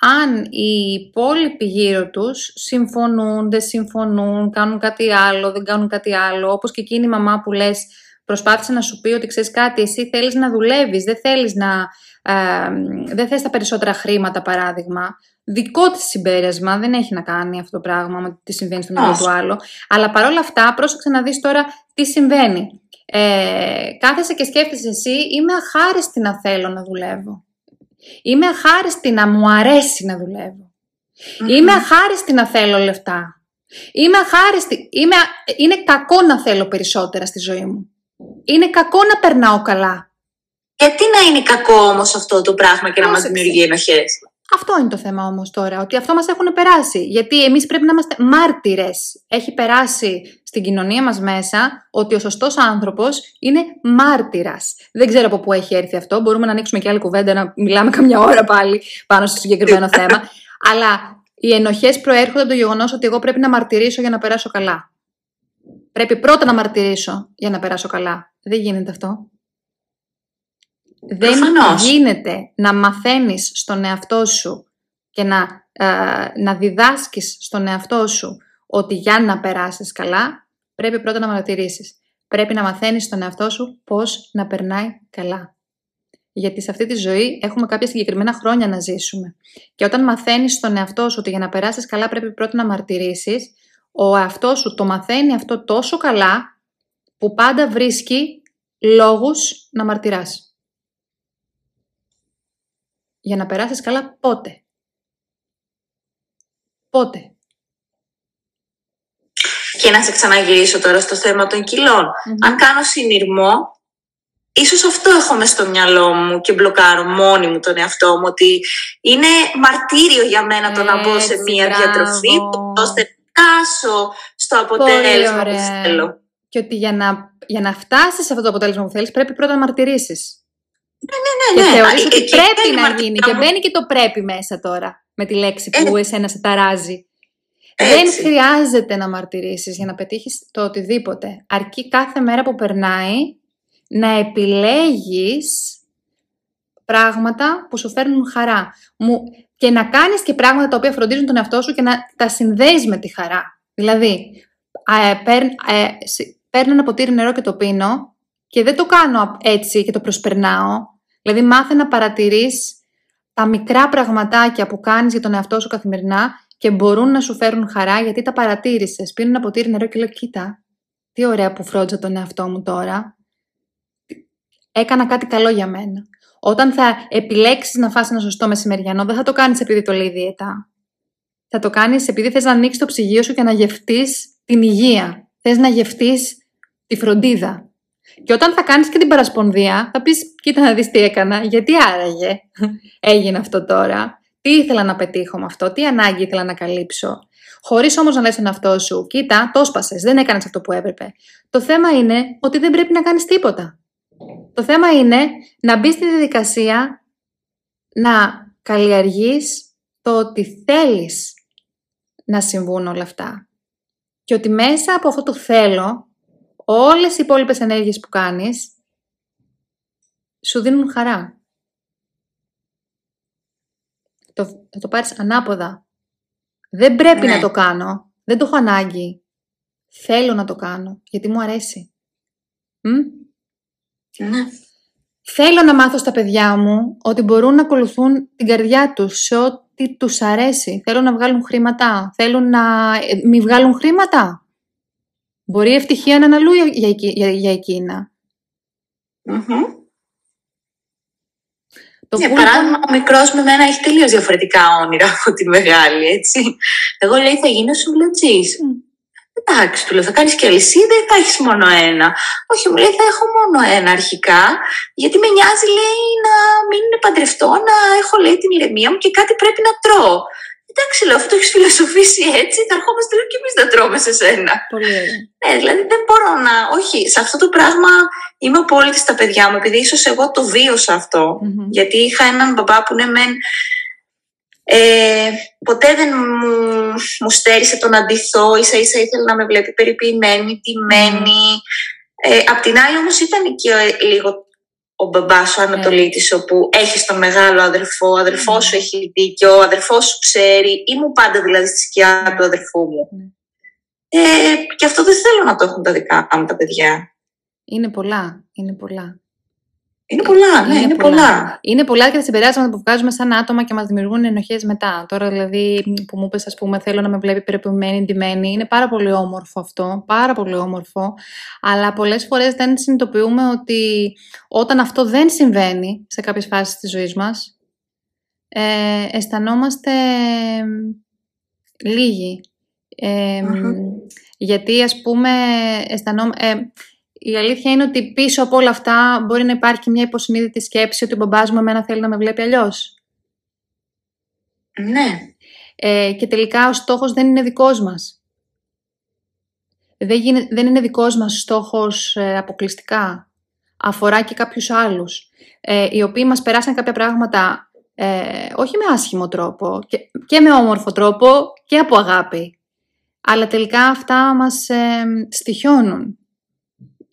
αν οι υπόλοιποι γύρω τους συμφωνούν, δεν συμφωνούν, κάνουν κάτι άλλο, δεν κάνουν κάτι άλλο, όπως και εκείνη η μαμά που λες προσπάθησε να σου πει ότι ξέρεις κάτι, εσύ θέλεις να δουλεύεις, δεν θέλεις να... Ε, δεν θες τα περισσότερα χρήματα παράδειγμα. Δικό της συμπέρασμα, δεν έχει να κάνει αυτό το πράγμα με τι συμβαίνει στο μυαλό του άλλου. Αλλά παρόλα αυτά, πρόσεξε να δει τώρα τι συμβαίνει. Ε, κάθεσαι και σκέφτεσαι εσύ, είμαι αχάριστη να θέλω να δουλεύω. Είμαι αχάριστη να μου αρέσει να δουλευω Είμαι αχάριστη να θέλω λεφτά. Είμαι αχάριστη. Είμαι... Είναι κακό να θέλω περισσότερα στη ζωή μου. Είναι κακό να περνάω καλά. Γιατί να είναι κακό όμως αυτό το πράγμα και να μας δημιουργεί ενοχές. Αυτό είναι το θέμα όμως τώρα, ότι αυτό μας έχουν περάσει. Γιατί εμείς πρέπει να είμαστε μάρτυρες. Έχει περάσει στην κοινωνία μας μέσα ότι ο σωστός άνθρωπος είναι μάρτυρας. Δεν ξέρω από πού έχει έρθει αυτό. Μπορούμε να ανοίξουμε και άλλη κουβέντα, να μιλάμε καμιά ώρα πάλι πάνω στο συγκεκριμένο [LAUGHS] θέμα. Αλλά οι ενοχές προέρχονται από το γεγονός ότι εγώ πρέπει να μαρτυρήσω για να περάσω καλά. Πρέπει πρώτα να μαρτυρήσω για να περάσω καλά. Δεν γίνεται αυτό. Δεν γίνεται να μαθαίνεις στον εαυτό σου και να, ε, να διδάσκεις στον εαυτό σου ότι για να περάσεις καλά, πρέπει πρώτα να μαρτυρήσεις. Πρέπει να μαθαίνεις στον εαυτό σου πώς να περνάει καλά. Γιατί σε αυτή τη ζωή έχουμε κάποια συγκεκριμένα χρόνια να ζήσουμε. Και όταν μαθαίνεις στον εαυτό σου ότι για να περάσεις καλά πρέπει πρώτα να μαρτυρήσεις, ο εαυτός σου το μαθαίνει αυτό τόσο καλά που πάντα βρίσκει λόγους να μαρτυράς. Για να περάσεις καλά πότε; Πότε; Και να σε ξαναγυρίσω τώρα στο θέμα των κιλων Αν κάνω συνειρμό, ίσως αυτό έχω μες στο μυαλό μου και μπλοκάρω μόνη μου τον εαυτό μου, ότι είναι μαρτύριο για μένα το να μπω σε μία διατροφή, ώστε φτάσω στο αποτέλεσμα που θέλω. Και ότι για να, για να φτάσεις σε αυτό το αποτέλεσμα που θέλεις πρέπει πρώτα να μαρτυρήσεις. Ναι, ναι, ναι. Και ναι. θεωρείς ότι πρέπει να γίνει. Και μπαίνει και το πρέπει μέσα τώρα με τη λέξη που ε, εσένα σε ταράζει. Δεν χρειάζεται να μαρτυρήσεις για να πετύχεις το οτιδήποτε. Αρκεί κάθε μέρα που περνάει να επιλέγεις πράγματα που σου φέρνουν χαρά. Μου, και να κάνεις και πράγματα τα οποία φροντίζουν τον εαυτό σου και να τα συνδέεις με τη χαρά. Δηλαδή, ε, παίρνω ένα ποτήρι νερό και το πίνω και δεν το κάνω έτσι και το προσπερνάω. Δηλαδή, μάθε να παρατηρείς τα μικρά πραγματάκια που κάνεις για τον εαυτό σου καθημερινά και μπορούν να σου φέρουν χαρά γιατί τα παρατήρησες. Πίνω ένα ποτήρι νερό και λέω, κοίτα, τι ωραία που φρόντζα τον εαυτό μου τώρα. Έκανα κάτι καλό για μένα. Όταν θα επιλέξεις να φας ένα σωστό μεσημεριανό, δεν θα το κάνεις επειδή το λέει διαιτά. Θα το κάνεις επειδή θες να ανοίξεις το ψυγείο σου και να γευτείς την υγεία. Θες να γευτείς τη φροντίδα. Και όταν θα κάνεις και την παρασπονδία, θα πεις, κοίτα να δεις τι έκανα, γιατί άραγε έγινε αυτό τώρα, τι ήθελα να πετύχω με αυτό, τι ανάγκη ήθελα να καλύψω. Χωρίς όμως να λες τον εαυτό σου, κοίτα, το σπασε, δεν έκανες αυτό που έπρεπε. Το θέμα είναι ότι δεν πρέπει να κάνεις τίποτα. Το θέμα είναι να μπει στη διαδικασία να καλλιεργείς το ότι θέλεις να συμβούν όλα αυτά. Και ότι μέσα από αυτό το θέλω, όλες οι υπόλοιπες ενέργειες που κάνεις, σου δίνουν χαρά. Το, θα το πάρεις ανάποδα. Δεν πρέπει να ναι. το κάνω. Δεν το έχω ανάγκη. Θέλω να το κάνω, γιατί μου αρέσει. Ναι. Θέλω να μάθω στα παιδιά μου ότι μπορούν να ακολουθούν την καρδιά τους σε ό,τι τους αρέσει. Θέλω να βγάλουν χρήματα. Θέλουν να ε, μη βγάλουν χρήματα. Μπορεί η ευτυχία να είναι αλλού για, για, για εκείνα. Mm-hmm. Το για παράδειγμα, ο μικρός με μένα έχει τελείως διαφορετικά όνειρα από τη μεγάλη, έτσι. Εγώ λέει θα γίνω σουβλωτζή. Mm. Εντάξει, του λέω, θα κάνεις και αλυσίδα ή θα έχεις μόνο ένα. Όχι, μου λέει, θα έχω μόνο ένα αρχικά, γιατί με νοιάζει, λέει, να μην παντρευτώ, να έχω, λέει, την ηρεμία μου και κάτι πρέπει να τρώω. Εντάξει, λέω, αφού το έχεις φιλοσοφήσει έτσι, θα ερχόμαστε λέω και εμείς να τρώμε σε σένα. Πολύ ωραία. Ναι, δηλαδή δεν μπορώ να. Όχι, σε αυτό το πράγμα είμαι απόλυτη στα παιδιά μου, επειδή ίσως εγώ το βίωσα αυτό. Mm-hmm. Γιατί είχα έναν μπαμπά που ναι, μεν ε, ποτέ δεν μου, μου στέρισε το να ντυθώ, ίσα ίσα ήθελε να με βλέπει περιποιημένη, τιμένη. Ε, απ' την άλλη όμως ήταν και ε, λίγο ο μπαμπάς ο Ανατολίτης mm. όπου έχεις τον μεγάλο αδερφό, ο αδερφός σου έχει δίκιο, ο αδερφός σου ξέρει, ήμουν πάντα δηλαδή στη σκιά του αδερφού μου. Ε, και αυτό δεν θέλω να το έχουν τα δικά μου τα παιδιά. Είναι πολλά, είναι πολλά. Είναι πολλά, ναι, είναι, πολλά. πολλά. Είναι πολλά και τα συμπεράσματα που βγάζουμε σαν άτομα και μας δημιουργούν ενοχές μετά. Τώρα, δηλαδή, που μου είπε, ας πούμε, θέλω να με βλέπει περιποιημένη, ντυμένη, είναι πάρα πολύ όμορφο αυτό. Πάρα πολύ όμορφο. Αλλά πολλές φορές δεν συνειδητοποιούμε ότι όταν αυτό δεν συμβαίνει σε κάποιες φάσεις της ζωής μας, ε, αισθανόμαστε λίγοι. Ε, Γιατί, ας πούμε, αισθανόμαστε... Ε, η αλήθεια είναι ότι πίσω από όλα αυτά μπορεί να υπάρχει μια υποσυνείδητη σκέψη ότι ο μπαμπάς μου εμένα θέλει να με βλέπει αλλιώς. Ναι. Ε, και τελικά ο στόχος δεν είναι δικός μας. Δεν, δεν είναι δικός μας στόχος ε, αποκλειστικά. Αφορά και κάποιους άλλους, ε, οι οποίοι μας περάσαν κάποια πράγματα ε, όχι με άσχημο τρόπο και, και με όμορφο τρόπο και από αγάπη. Αλλά τελικά αυτά μας ε, στοιχιώνουν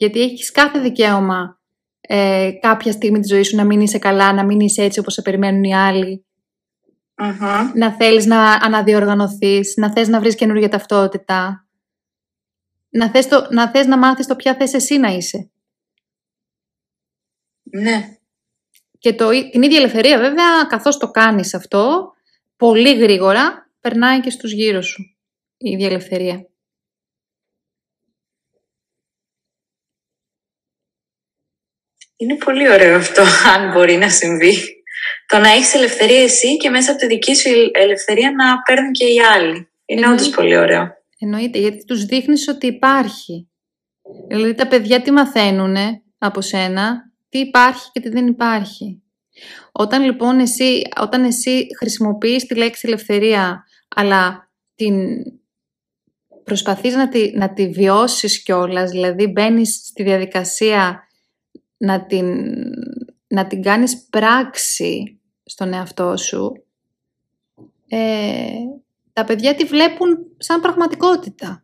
γιατί έχεις κάθε δικαίωμα ε, κάποια στιγμή της ζωής σου να μην είσαι καλά, να μην είσαι έτσι όπως σε περιμένουν οι αλλοι Να θέλεις να αναδιοργανωθείς, να θες να βρεις καινούργια ταυτότητα. Να θες, το, να θες να μάθεις το ποια θες εσύ να είσαι. Ναι. Και το, την ίδια ελευθερία βέβαια, καθώς το κάνεις αυτό, πολύ γρήγορα περνάει και στους γύρω σου η ίδια ελευθερία. Είναι πολύ ωραίο αυτό, [LAUGHS] αν μπορεί να συμβεί. Το να έχεις ελευθερία εσύ και μέσα από τη δική σου ελευθερία να παίρνουν και οι άλλοι. Είναι όντως πολύ ωραίο. Εννοείται, γιατί τους δείχνεις ότι υπάρχει. Δηλαδή τα παιδιά τι μαθαίνουν από σένα, τι υπάρχει και τι δεν υπάρχει. Όταν λοιπόν εσύ, όταν εσύ χρησιμοποιείς τη λέξη ελευθερία, αλλά την προσπαθείς να τη, να τη βιώσεις κιόλας, δηλαδή μπαίνεις στη διαδικασία να την, να την κάνεις πράξη στον εαυτό σου, ε, τα παιδιά τη βλέπουν σαν πραγματικότητα.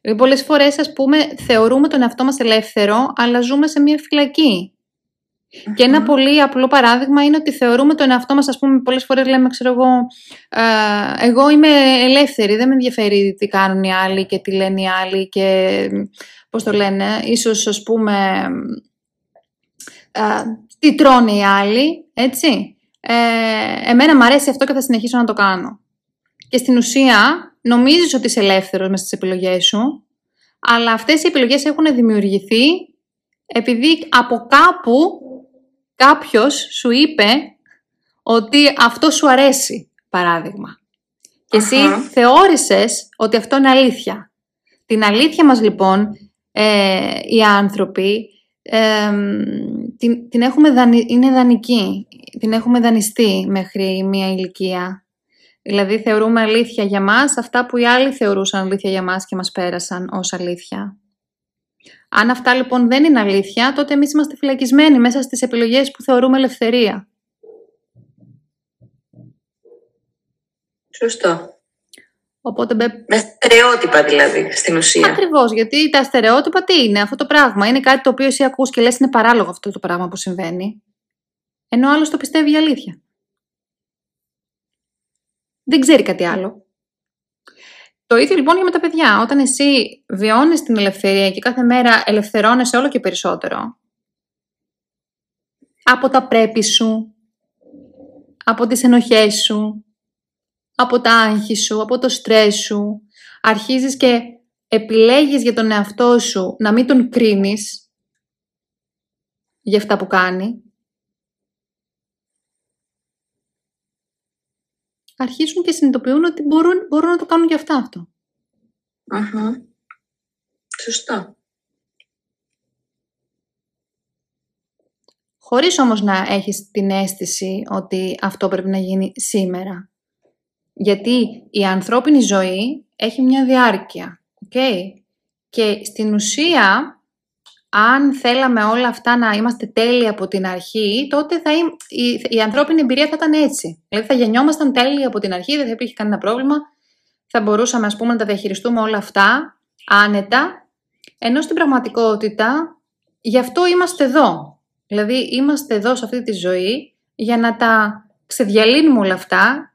Δηλαδή, πολλές φορές, ας πούμε, θεωρούμε τον εαυτό μας ελεύθερο, αλλά ζούμε σε μια φυλακή. Και ένα πολύ απλό παράδειγμα είναι ότι θεωρούμε τον εαυτό μας, ας πούμε, πολλές φορές λέμε, ξέρω εγώ, ε, εγώ είμαι ελεύθερη, δεν με ενδιαφέρει τι κάνουν οι άλλοι και τι λένε οι άλλοι και πώς το λένε, ίσως ας πούμε τι τρώνε οι άλλοι, έτσι. Ε, εμένα μου αρέσει αυτό και θα συνεχίσω να το κάνω. Και στην ουσία νομίζεις ότι είσαι ελεύθερος μες στις επιλογές σου, αλλά αυτές οι επιλογές έχουν δημιουργηθεί επειδή από κάπου κάποιος σου είπε ότι αυτό σου αρέσει, παράδειγμα. Και εσύ θεώρησες ότι αυτό είναι αλήθεια. Την αλήθεια μας λοιπόν ε, οι άνθρωποι την, την έχουμε είναι δανεική, την έχουμε δανειστεί μέχρι μία ηλικία. Δηλαδή θεωρούμε αλήθεια για μας αυτά που οι άλλοι θεωρούσαν αλήθεια για μας και μας πέρασαν ως αλήθεια. Αν αυτά λοιπόν δεν είναι αλήθεια, τότε εμείς είμαστε φυλακισμένοι μέσα στις επιλογές που θεωρούμε ελευθερία. Σωστό. Οπότε... Με στερεότυπα δηλαδή, στην ουσία. Ακριβώς, γιατί τα στερεότυπα τι είναι αυτό το πράγμα. Είναι κάτι το οποίο εσύ ακούς και λες είναι παράλογο αυτό το πράγμα που συμβαίνει. Ενώ άλλος το πιστεύει για αλήθεια. Δεν ξέρει κάτι άλλο. Το ίδιο λοιπόν και με τα παιδιά. Όταν εσύ βιώνεις την ελευθερία και κάθε μέρα ελευθερώνεσαι όλο και περισσότερο από τα πρέπει σου, από τις ενοχές σου, από τα άγχη σου, από το στρες σου, αρχίζεις και επιλέγεις για τον εαυτό σου να μην τον κρίνεις για αυτά που κάνει, αρχίσουν και συνειδητοποιούν ότι μπορούν, μπορούν να το κάνουν και αυτά αυτό. Σωστό. Χωρίς όμως να έχεις την αίσθηση ότι αυτό πρέπει να γίνει σήμερα. Γιατί η ανθρώπινη ζωή έχει μια διάρκεια. Okay? Και στην ουσία, αν θέλαμε όλα αυτά να είμαστε τέλειοι από την αρχή, τότε θα η, η ανθρώπινη εμπειρία θα ήταν έτσι. Δηλαδή θα γεννιόμασταν τέλειοι από την αρχή, δεν θα υπήρχε κανένα πρόβλημα. Θα μπορούσαμε ας πούμε, να τα διαχειριστούμε όλα αυτά άνετα, ενώ στην πραγματικότητα γι' αυτό είμαστε εδώ. Δηλαδή είμαστε εδώ σε αυτή τη ζωή για να τα ξεδιαλύνουμε όλα αυτά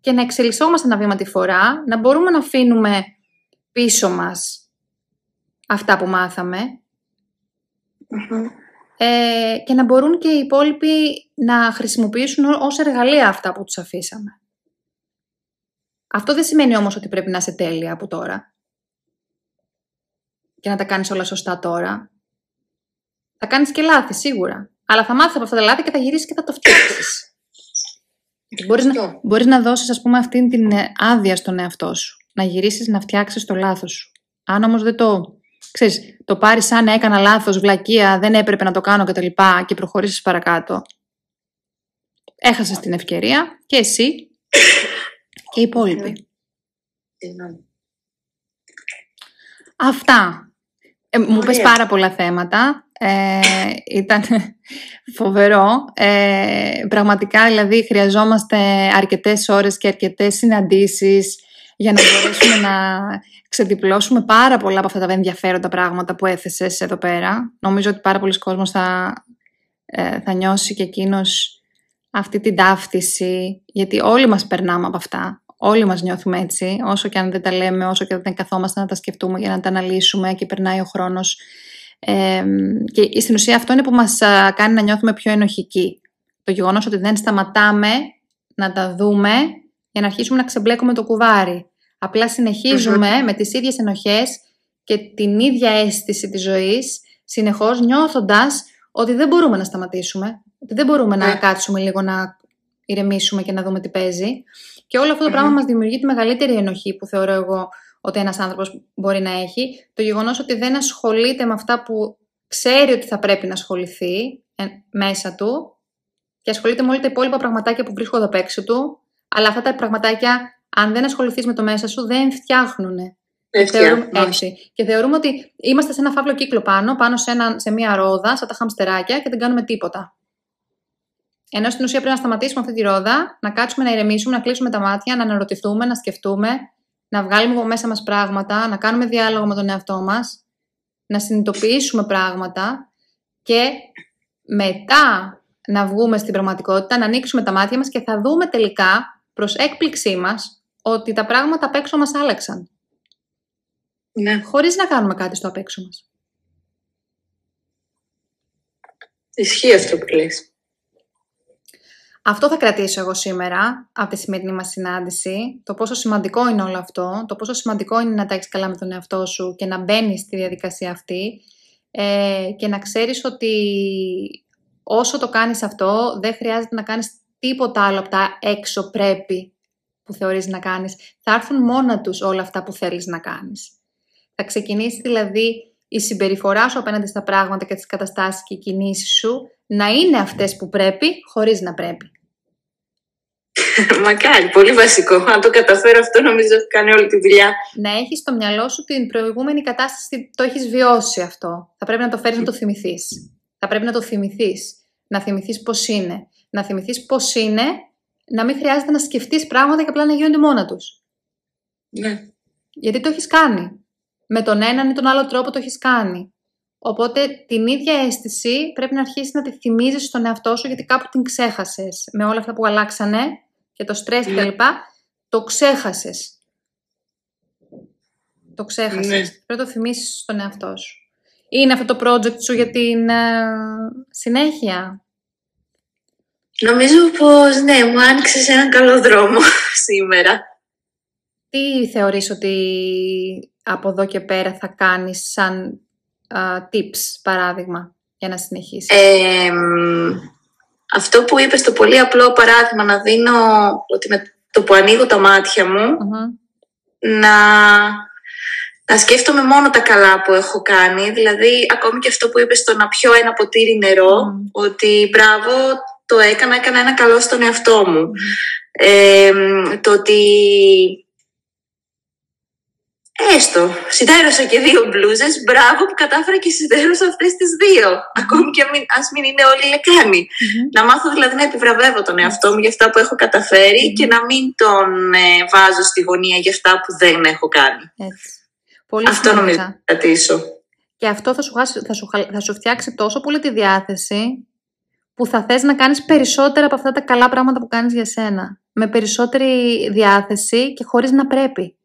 και να εξελισσόμαστε ένα βήμα τη φορά, να μπορούμε να αφήνουμε πίσω μας αυτά που μαθαμε ε, και να μπορούν και οι υπόλοιποι να χρησιμοποιήσουν ως εργαλεία αυτά που τους αφήσαμε. Αυτό δεν σημαίνει όμως ότι πρέπει να είσαι τέλεια από τώρα και να τα κάνεις όλα σωστά τώρα. Θα κάνεις και λάθη σίγουρα, αλλά θα μάθεις από αυτά τα λάθη και θα γυρίσεις και θα το φτιάξεις. [COUGHS] Μπορείς να, μπορείς να δώσεις ας πούμε αυτή την ε, άδεια στον εαυτό σου. Να γυρίσεις να φτιάξεις το λάθος σου. Αν όμως δεν το, ξέρεις, το πάρεις σαν έκανα λάθος, βλακεία, δεν έπρεπε να το κάνω κτλ. Και, και προχωρήσεις παρακάτω. Έχασες την ευκαιρία και εσύ [COUGHS] και οι υπόλοιποι. Αυτά. Ε, μου πες πάρα πολλά θέματα. Ε, ήταν [LAUGHS] φοβερό. Ε, πραγματικά, δηλαδή, χρειαζόμαστε αρκετές ώρες και αρκετές συναντήσεις για να μπορέσουμε να ξεδιπλώσουμε πάρα πολλά από αυτά τα ενδιαφέροντα πράγματα που έθεσες εδώ πέρα. Νομίζω ότι πάρα πολλοί κόσμος θα, ε, θα νιώσει και εκείνος αυτή την ταύτιση, γιατί όλοι μας περνάμε από αυτά. Όλοι μας νιώθουμε έτσι, όσο και αν δεν τα λέμε, όσο και δεν καθόμαστε να τα σκεφτούμε για να τα αναλύσουμε και περνάει ο χρόνος. Ε, και στην ουσία αυτό είναι που μας κάνει να νιώθουμε πιο ενοχικοί. Το γεγονός ότι δεν σταματάμε να τα δούμε για να αρχίσουμε να ξεμπλέκουμε το κουβάρι. Απλά με τις ίδιες ενοχές και την ίδια αίσθηση της ζωής, συνεχώς νιώθοντας ότι δεν μπορούμε να σταματήσουμε, ότι δεν μπορούμε να ναι. κάτσουμε λίγο να ηρεμήσουμε και να δούμε τι παίζει. Και όλο αυτό το πράγμα μας δημιουργεί τη μεγαλύτερη ενοχή που θεωρώ εγώ ότι ένας άνθρωπος μπορεί να έχει. Το γεγονός ότι δεν ασχολείται με αυτά που ξέρει ότι θα πρέπει να ασχοληθεί ε, μέσα του και ασχολείται με όλα τα υπόλοιπα πραγματάκια που βρίσκονται απ' έξω του, αλλά αυτά τα πραγματάκια, αν δεν ασχοληθείς με το μέσα σου, δεν φτιάχνουν. Και θεωρούμε, έτσι. και θεωρούμε ότι είμαστε σε ένα φαύλο κύκλο πάνω, πάνω σε, ένα, σε μία ρόδα, σαν τα χαμστεράκια και δεν κάνουμε τίποτα. Ενώ στην ουσία πρέπει να σταματήσουμε αυτή τη ρόδα, να κάτσουμε να ηρεμήσουμε, να κλείσουμε τα μάτια, να αναρωτηθούμε, να σκεφτούμε, να βγάλουμε από μέσα μας πράγματα, να κάνουμε διάλογο με τον εαυτό μας, να συνειδητοποιήσουμε πράγματα και μετά να βγούμε στην πραγματικότητα, να ανοίξουμε τα μάτια μας και θα δούμε τελικά, προς έκπληξή μας, ότι τα πράγματα απ' έξω μας άλλαξαν. Ναι. Χωρίς να κάνουμε κάτι στο απ' έξω μας. Ισχύει αυτό που λες. Αυτό θα κρατήσω εγώ σήμερα από τη σημερινή μας συνάντηση. Το πόσο σημαντικό είναι όλο αυτό, το πόσο σημαντικό είναι να τα έχεις καλά με τον εαυτό σου και να μπαίνεις στη διαδικασία αυτή ε, και να ξέρεις ότι όσο το κάνεις αυτό δεν χρειάζεται να κάνεις τίποτα άλλο από τα έξω πρέπει που θεωρείς να κάνεις. Θα έρθουν μόνα τους όλα αυτά που θέλεις να κάνεις. Θα ξεκινήσει δηλαδή η συμπεριφορά σου απέναντι στα πράγματα και τις καταστάσεις και οι κινήσεις σου να είναι αυτές που πρέπει χωρίς να πρέπει. [LAUGHS] Μακάρι, πολύ βασικό. Αν το καταφέρω αυτό νομίζω ότι κάνει όλη τη δουλειά. Να έχεις στο μυαλό σου την προηγούμενη κατάσταση, το έχεις βιώσει αυτό. Θα πρέπει να το φέρεις να το θυμηθείς. Θα πρέπει να το θυμηθείς. Να θυμηθείς πώς είναι. Να θυμηθείς πώς είναι να μην χρειάζεται να σκεφτείς πράγματα και απλά να γίνονται μόνα τους. Ναι. Γιατί το έχεις κάνει. Με τον έναν ή τον άλλο τρόπο το έχεις κάνει. Οπότε την ίδια αίσθηση πρέπει να αρχίσεις να τη θυμίζεις στον εαυτό σου γιατί κάπου την ξέχασες. Με όλα αυτά που αλλάξανε και το στρες ναι. κλπ. Το ξέχασες. Το ξέχασες. Ναι. Πρέπει να το θυμίσεις στον εαυτό σου. Είναι αυτό το project σου για την ε, συνέχεια; Νομίζω πως ναι, μου άνοιξε έναν καλό δρόμο [LAUGHS] σήμερα. Τι θεωρείς ότι από εδώ και πέρα θα κάνεις σαν tips, παράδειγμα, για να συνεχίσεις; αυτό που είπες, το πολύ απλό παράδειγμα, να δίνω ότι με το που ανοίγω τα μάτια μου, να, να σκέφτομαι μόνο τα καλά που έχω κάνει. Δηλαδή, ακόμη και αυτό που είπες στο να πιω ένα ποτήρι νερό, ότι μπράβο, το έκανα, έκανα ένα καλό στον εαυτό μου. Ε, το ότι Έστω, συντέρωσα και δύο μπλούζες. Μπράβο που κατάφερα και συντέρωσα αυτές τις δύο. Ακόμη και ας μην είναι όλοι λεκάνοι. Να μάθω δηλαδή να επιβραβεύω τον εαυτό μου για αυτά που έχω και να μην τον ε, βάζω στη γωνία για αυτά που δεν έχω κάνει. Έτσι. Πολύ αυτό νομίζω να κρατήσω. Και αυτό θα σου, θα, σου, θα σου φτιάξει τόσο πολύ τη διάθεση που θα θες να κάνεις περισσότερα από αυτά τα καλά πράγματα που κάνεις για σένα. Με περισσότερη διάθεση και χωρίς να πρέπει.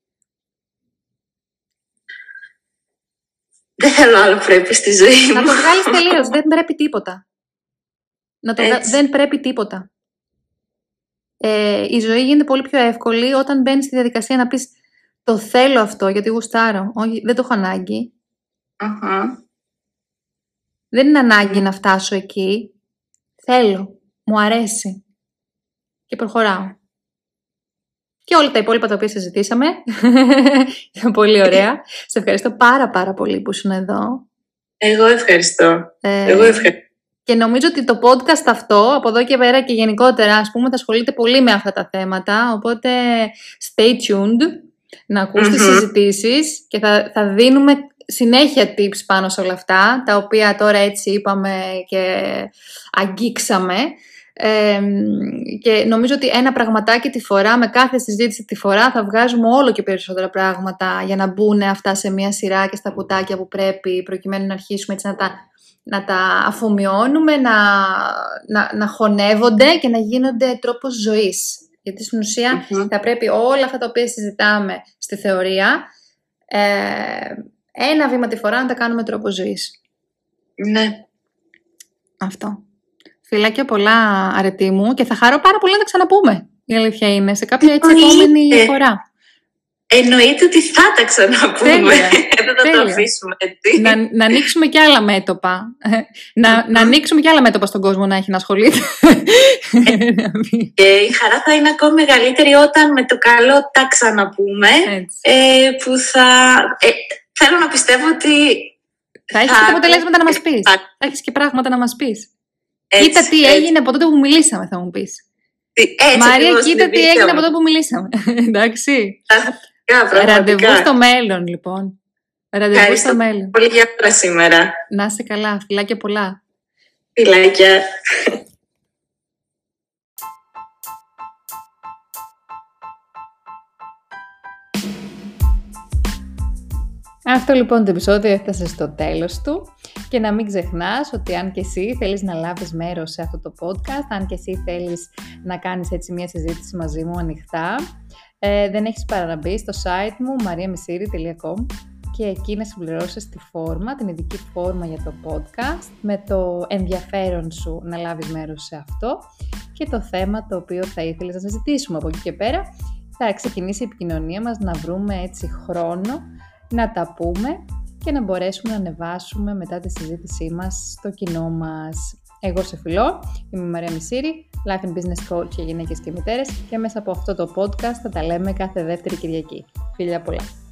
Δεν θέλω άλλο πρέπει στη ζωή μου. Να το βγάλεις τελείως. Δεν πρέπει τίποτα. Να το Δεν πρέπει τίποτα. Ε, η ζωή γίνεται πολύ πιο εύκολη όταν μπαίνεις στη διαδικασία να πεις το θέλω αυτό γιατί γουστάρω. Όχι, δεν το έχω ανάγκη. Δεν είναι ανάγκη να φτάσω εκεί. Θέλω. Μου αρέσει. Και προχωράω και όλα τα υπόλοιπα τα οποία συζητήσαμε. [LAUGHS] πολύ ωραία. Σε ευχαριστώ πάρα πάρα πολύ που ήσουν εδώ. Εγώ ευχαριστώ. Ε, Εγώ ευχαριστώ. Και νομίζω ότι το podcast αυτό, από εδώ και πέρα και γενικότερα, ας πούμε, θα ασχολείται πολύ με αυτά τα θέματα. Οπότε, stay tuned, να ακούς mm-hmm. τις συζητήσεις και θα, θα δίνουμε συνέχεια tips πάνω σε όλα αυτά, τα οποία τώρα έτσι είπαμε και αγγίξαμε και νομίζω ότι ένα πραγματάκι τη φορά, με κάθε συζήτηση τη φορά, θα βγάζουμε όλο και περισσότερα πράγματα για να μπουν αυτά σε μια σειρά και στα κουτάκια που πρέπει, προκειμένου να αρχίσουμε έτσι να τα, να τα αφομοιώνουμε, να, να, να χωνεύονται και να γίνονται τρόπος ζωής. Γιατί στην ουσια θα πρέπει όλα αυτά τα οποία συζητάμε στη θεωρία, ε, ένα βήμα τη φορά να τα κάνουμε τρόπο ζωής. Ναι. Αυτό. Φιλάκια πολλά αρετή μου και θα χαρώ πάρα πολύ να τα ξαναπούμε. Η αλήθεια είναι, σε κάποια έτσι επόμενη φορά. Εννοείται ότι θα τα ξαναπούμε. [LAUGHS] Δεν θα το αφήσουμε έτσι. Να, να ανοίξουμε και άλλα μέτωπα. να, να ανοίξουμε και άλλα μέτωπα στον κόσμο να έχει να ασχολείται. και η χαρά θα είναι ακόμη μεγαλύτερη όταν με το καλό τα ξαναπούμε. Ε, που θα... Ε, θέλω να πιστεύω ότι... Θα έχεις και αποτελέσματα να μας πεις. Θα έχεις και πράγματα να μας πεις. Έτσι, κοίτα τι έτσι. έγινε από τότε που μιλήσαμε, θα μου πεις. Μαρία, κοίτα τι έγινε από τότε που μιλήσαμε. [LAUGHS] Εντάξει. Ραντεβού στο μέλλον, λοιπόν. Ραντεβού στο μέλλον. Πολύ για σήμερα. Να είσαι καλά. Φιλάκια πολλά. Φιλάκια. Αυτό λοιπόν το επεισόδιο έφτασε στο τέλος του. Και να μην ξεχνάς ότι αν και εσύ θέλεις να λάβεις μέρος σε αυτό το podcast, αν και εσύ θέλεις να κάνεις έτσι μια συζήτηση μαζί μου ανοιχτά, ε, δεν έχεις παρά να μπει στο site μου mariamisiri.com και εκεί να συμπληρώσεις τη φόρμα, την ειδική φόρμα για το podcast με το ενδιαφέρον σου να λάβεις μέρος σε αυτό και το θέμα το οποίο θα ήθελες να συζητήσουμε. Από εκεί και πέρα θα ξεκινήσει η επικοινωνία μας να βρούμε έτσι χρόνο να τα πούμε και να μπορέσουμε να ανεβάσουμε μετά τη συζήτησή μας στο κοινό μας. Εγώ σε φιλώ, είμαι η Μαρία Μισήρη, Life and Business Coach για γυναίκες και μητέρες και μέσα από αυτό το podcast θα τα λέμε κάθε δεύτερη Κυριακή. Φιλιά πολλά!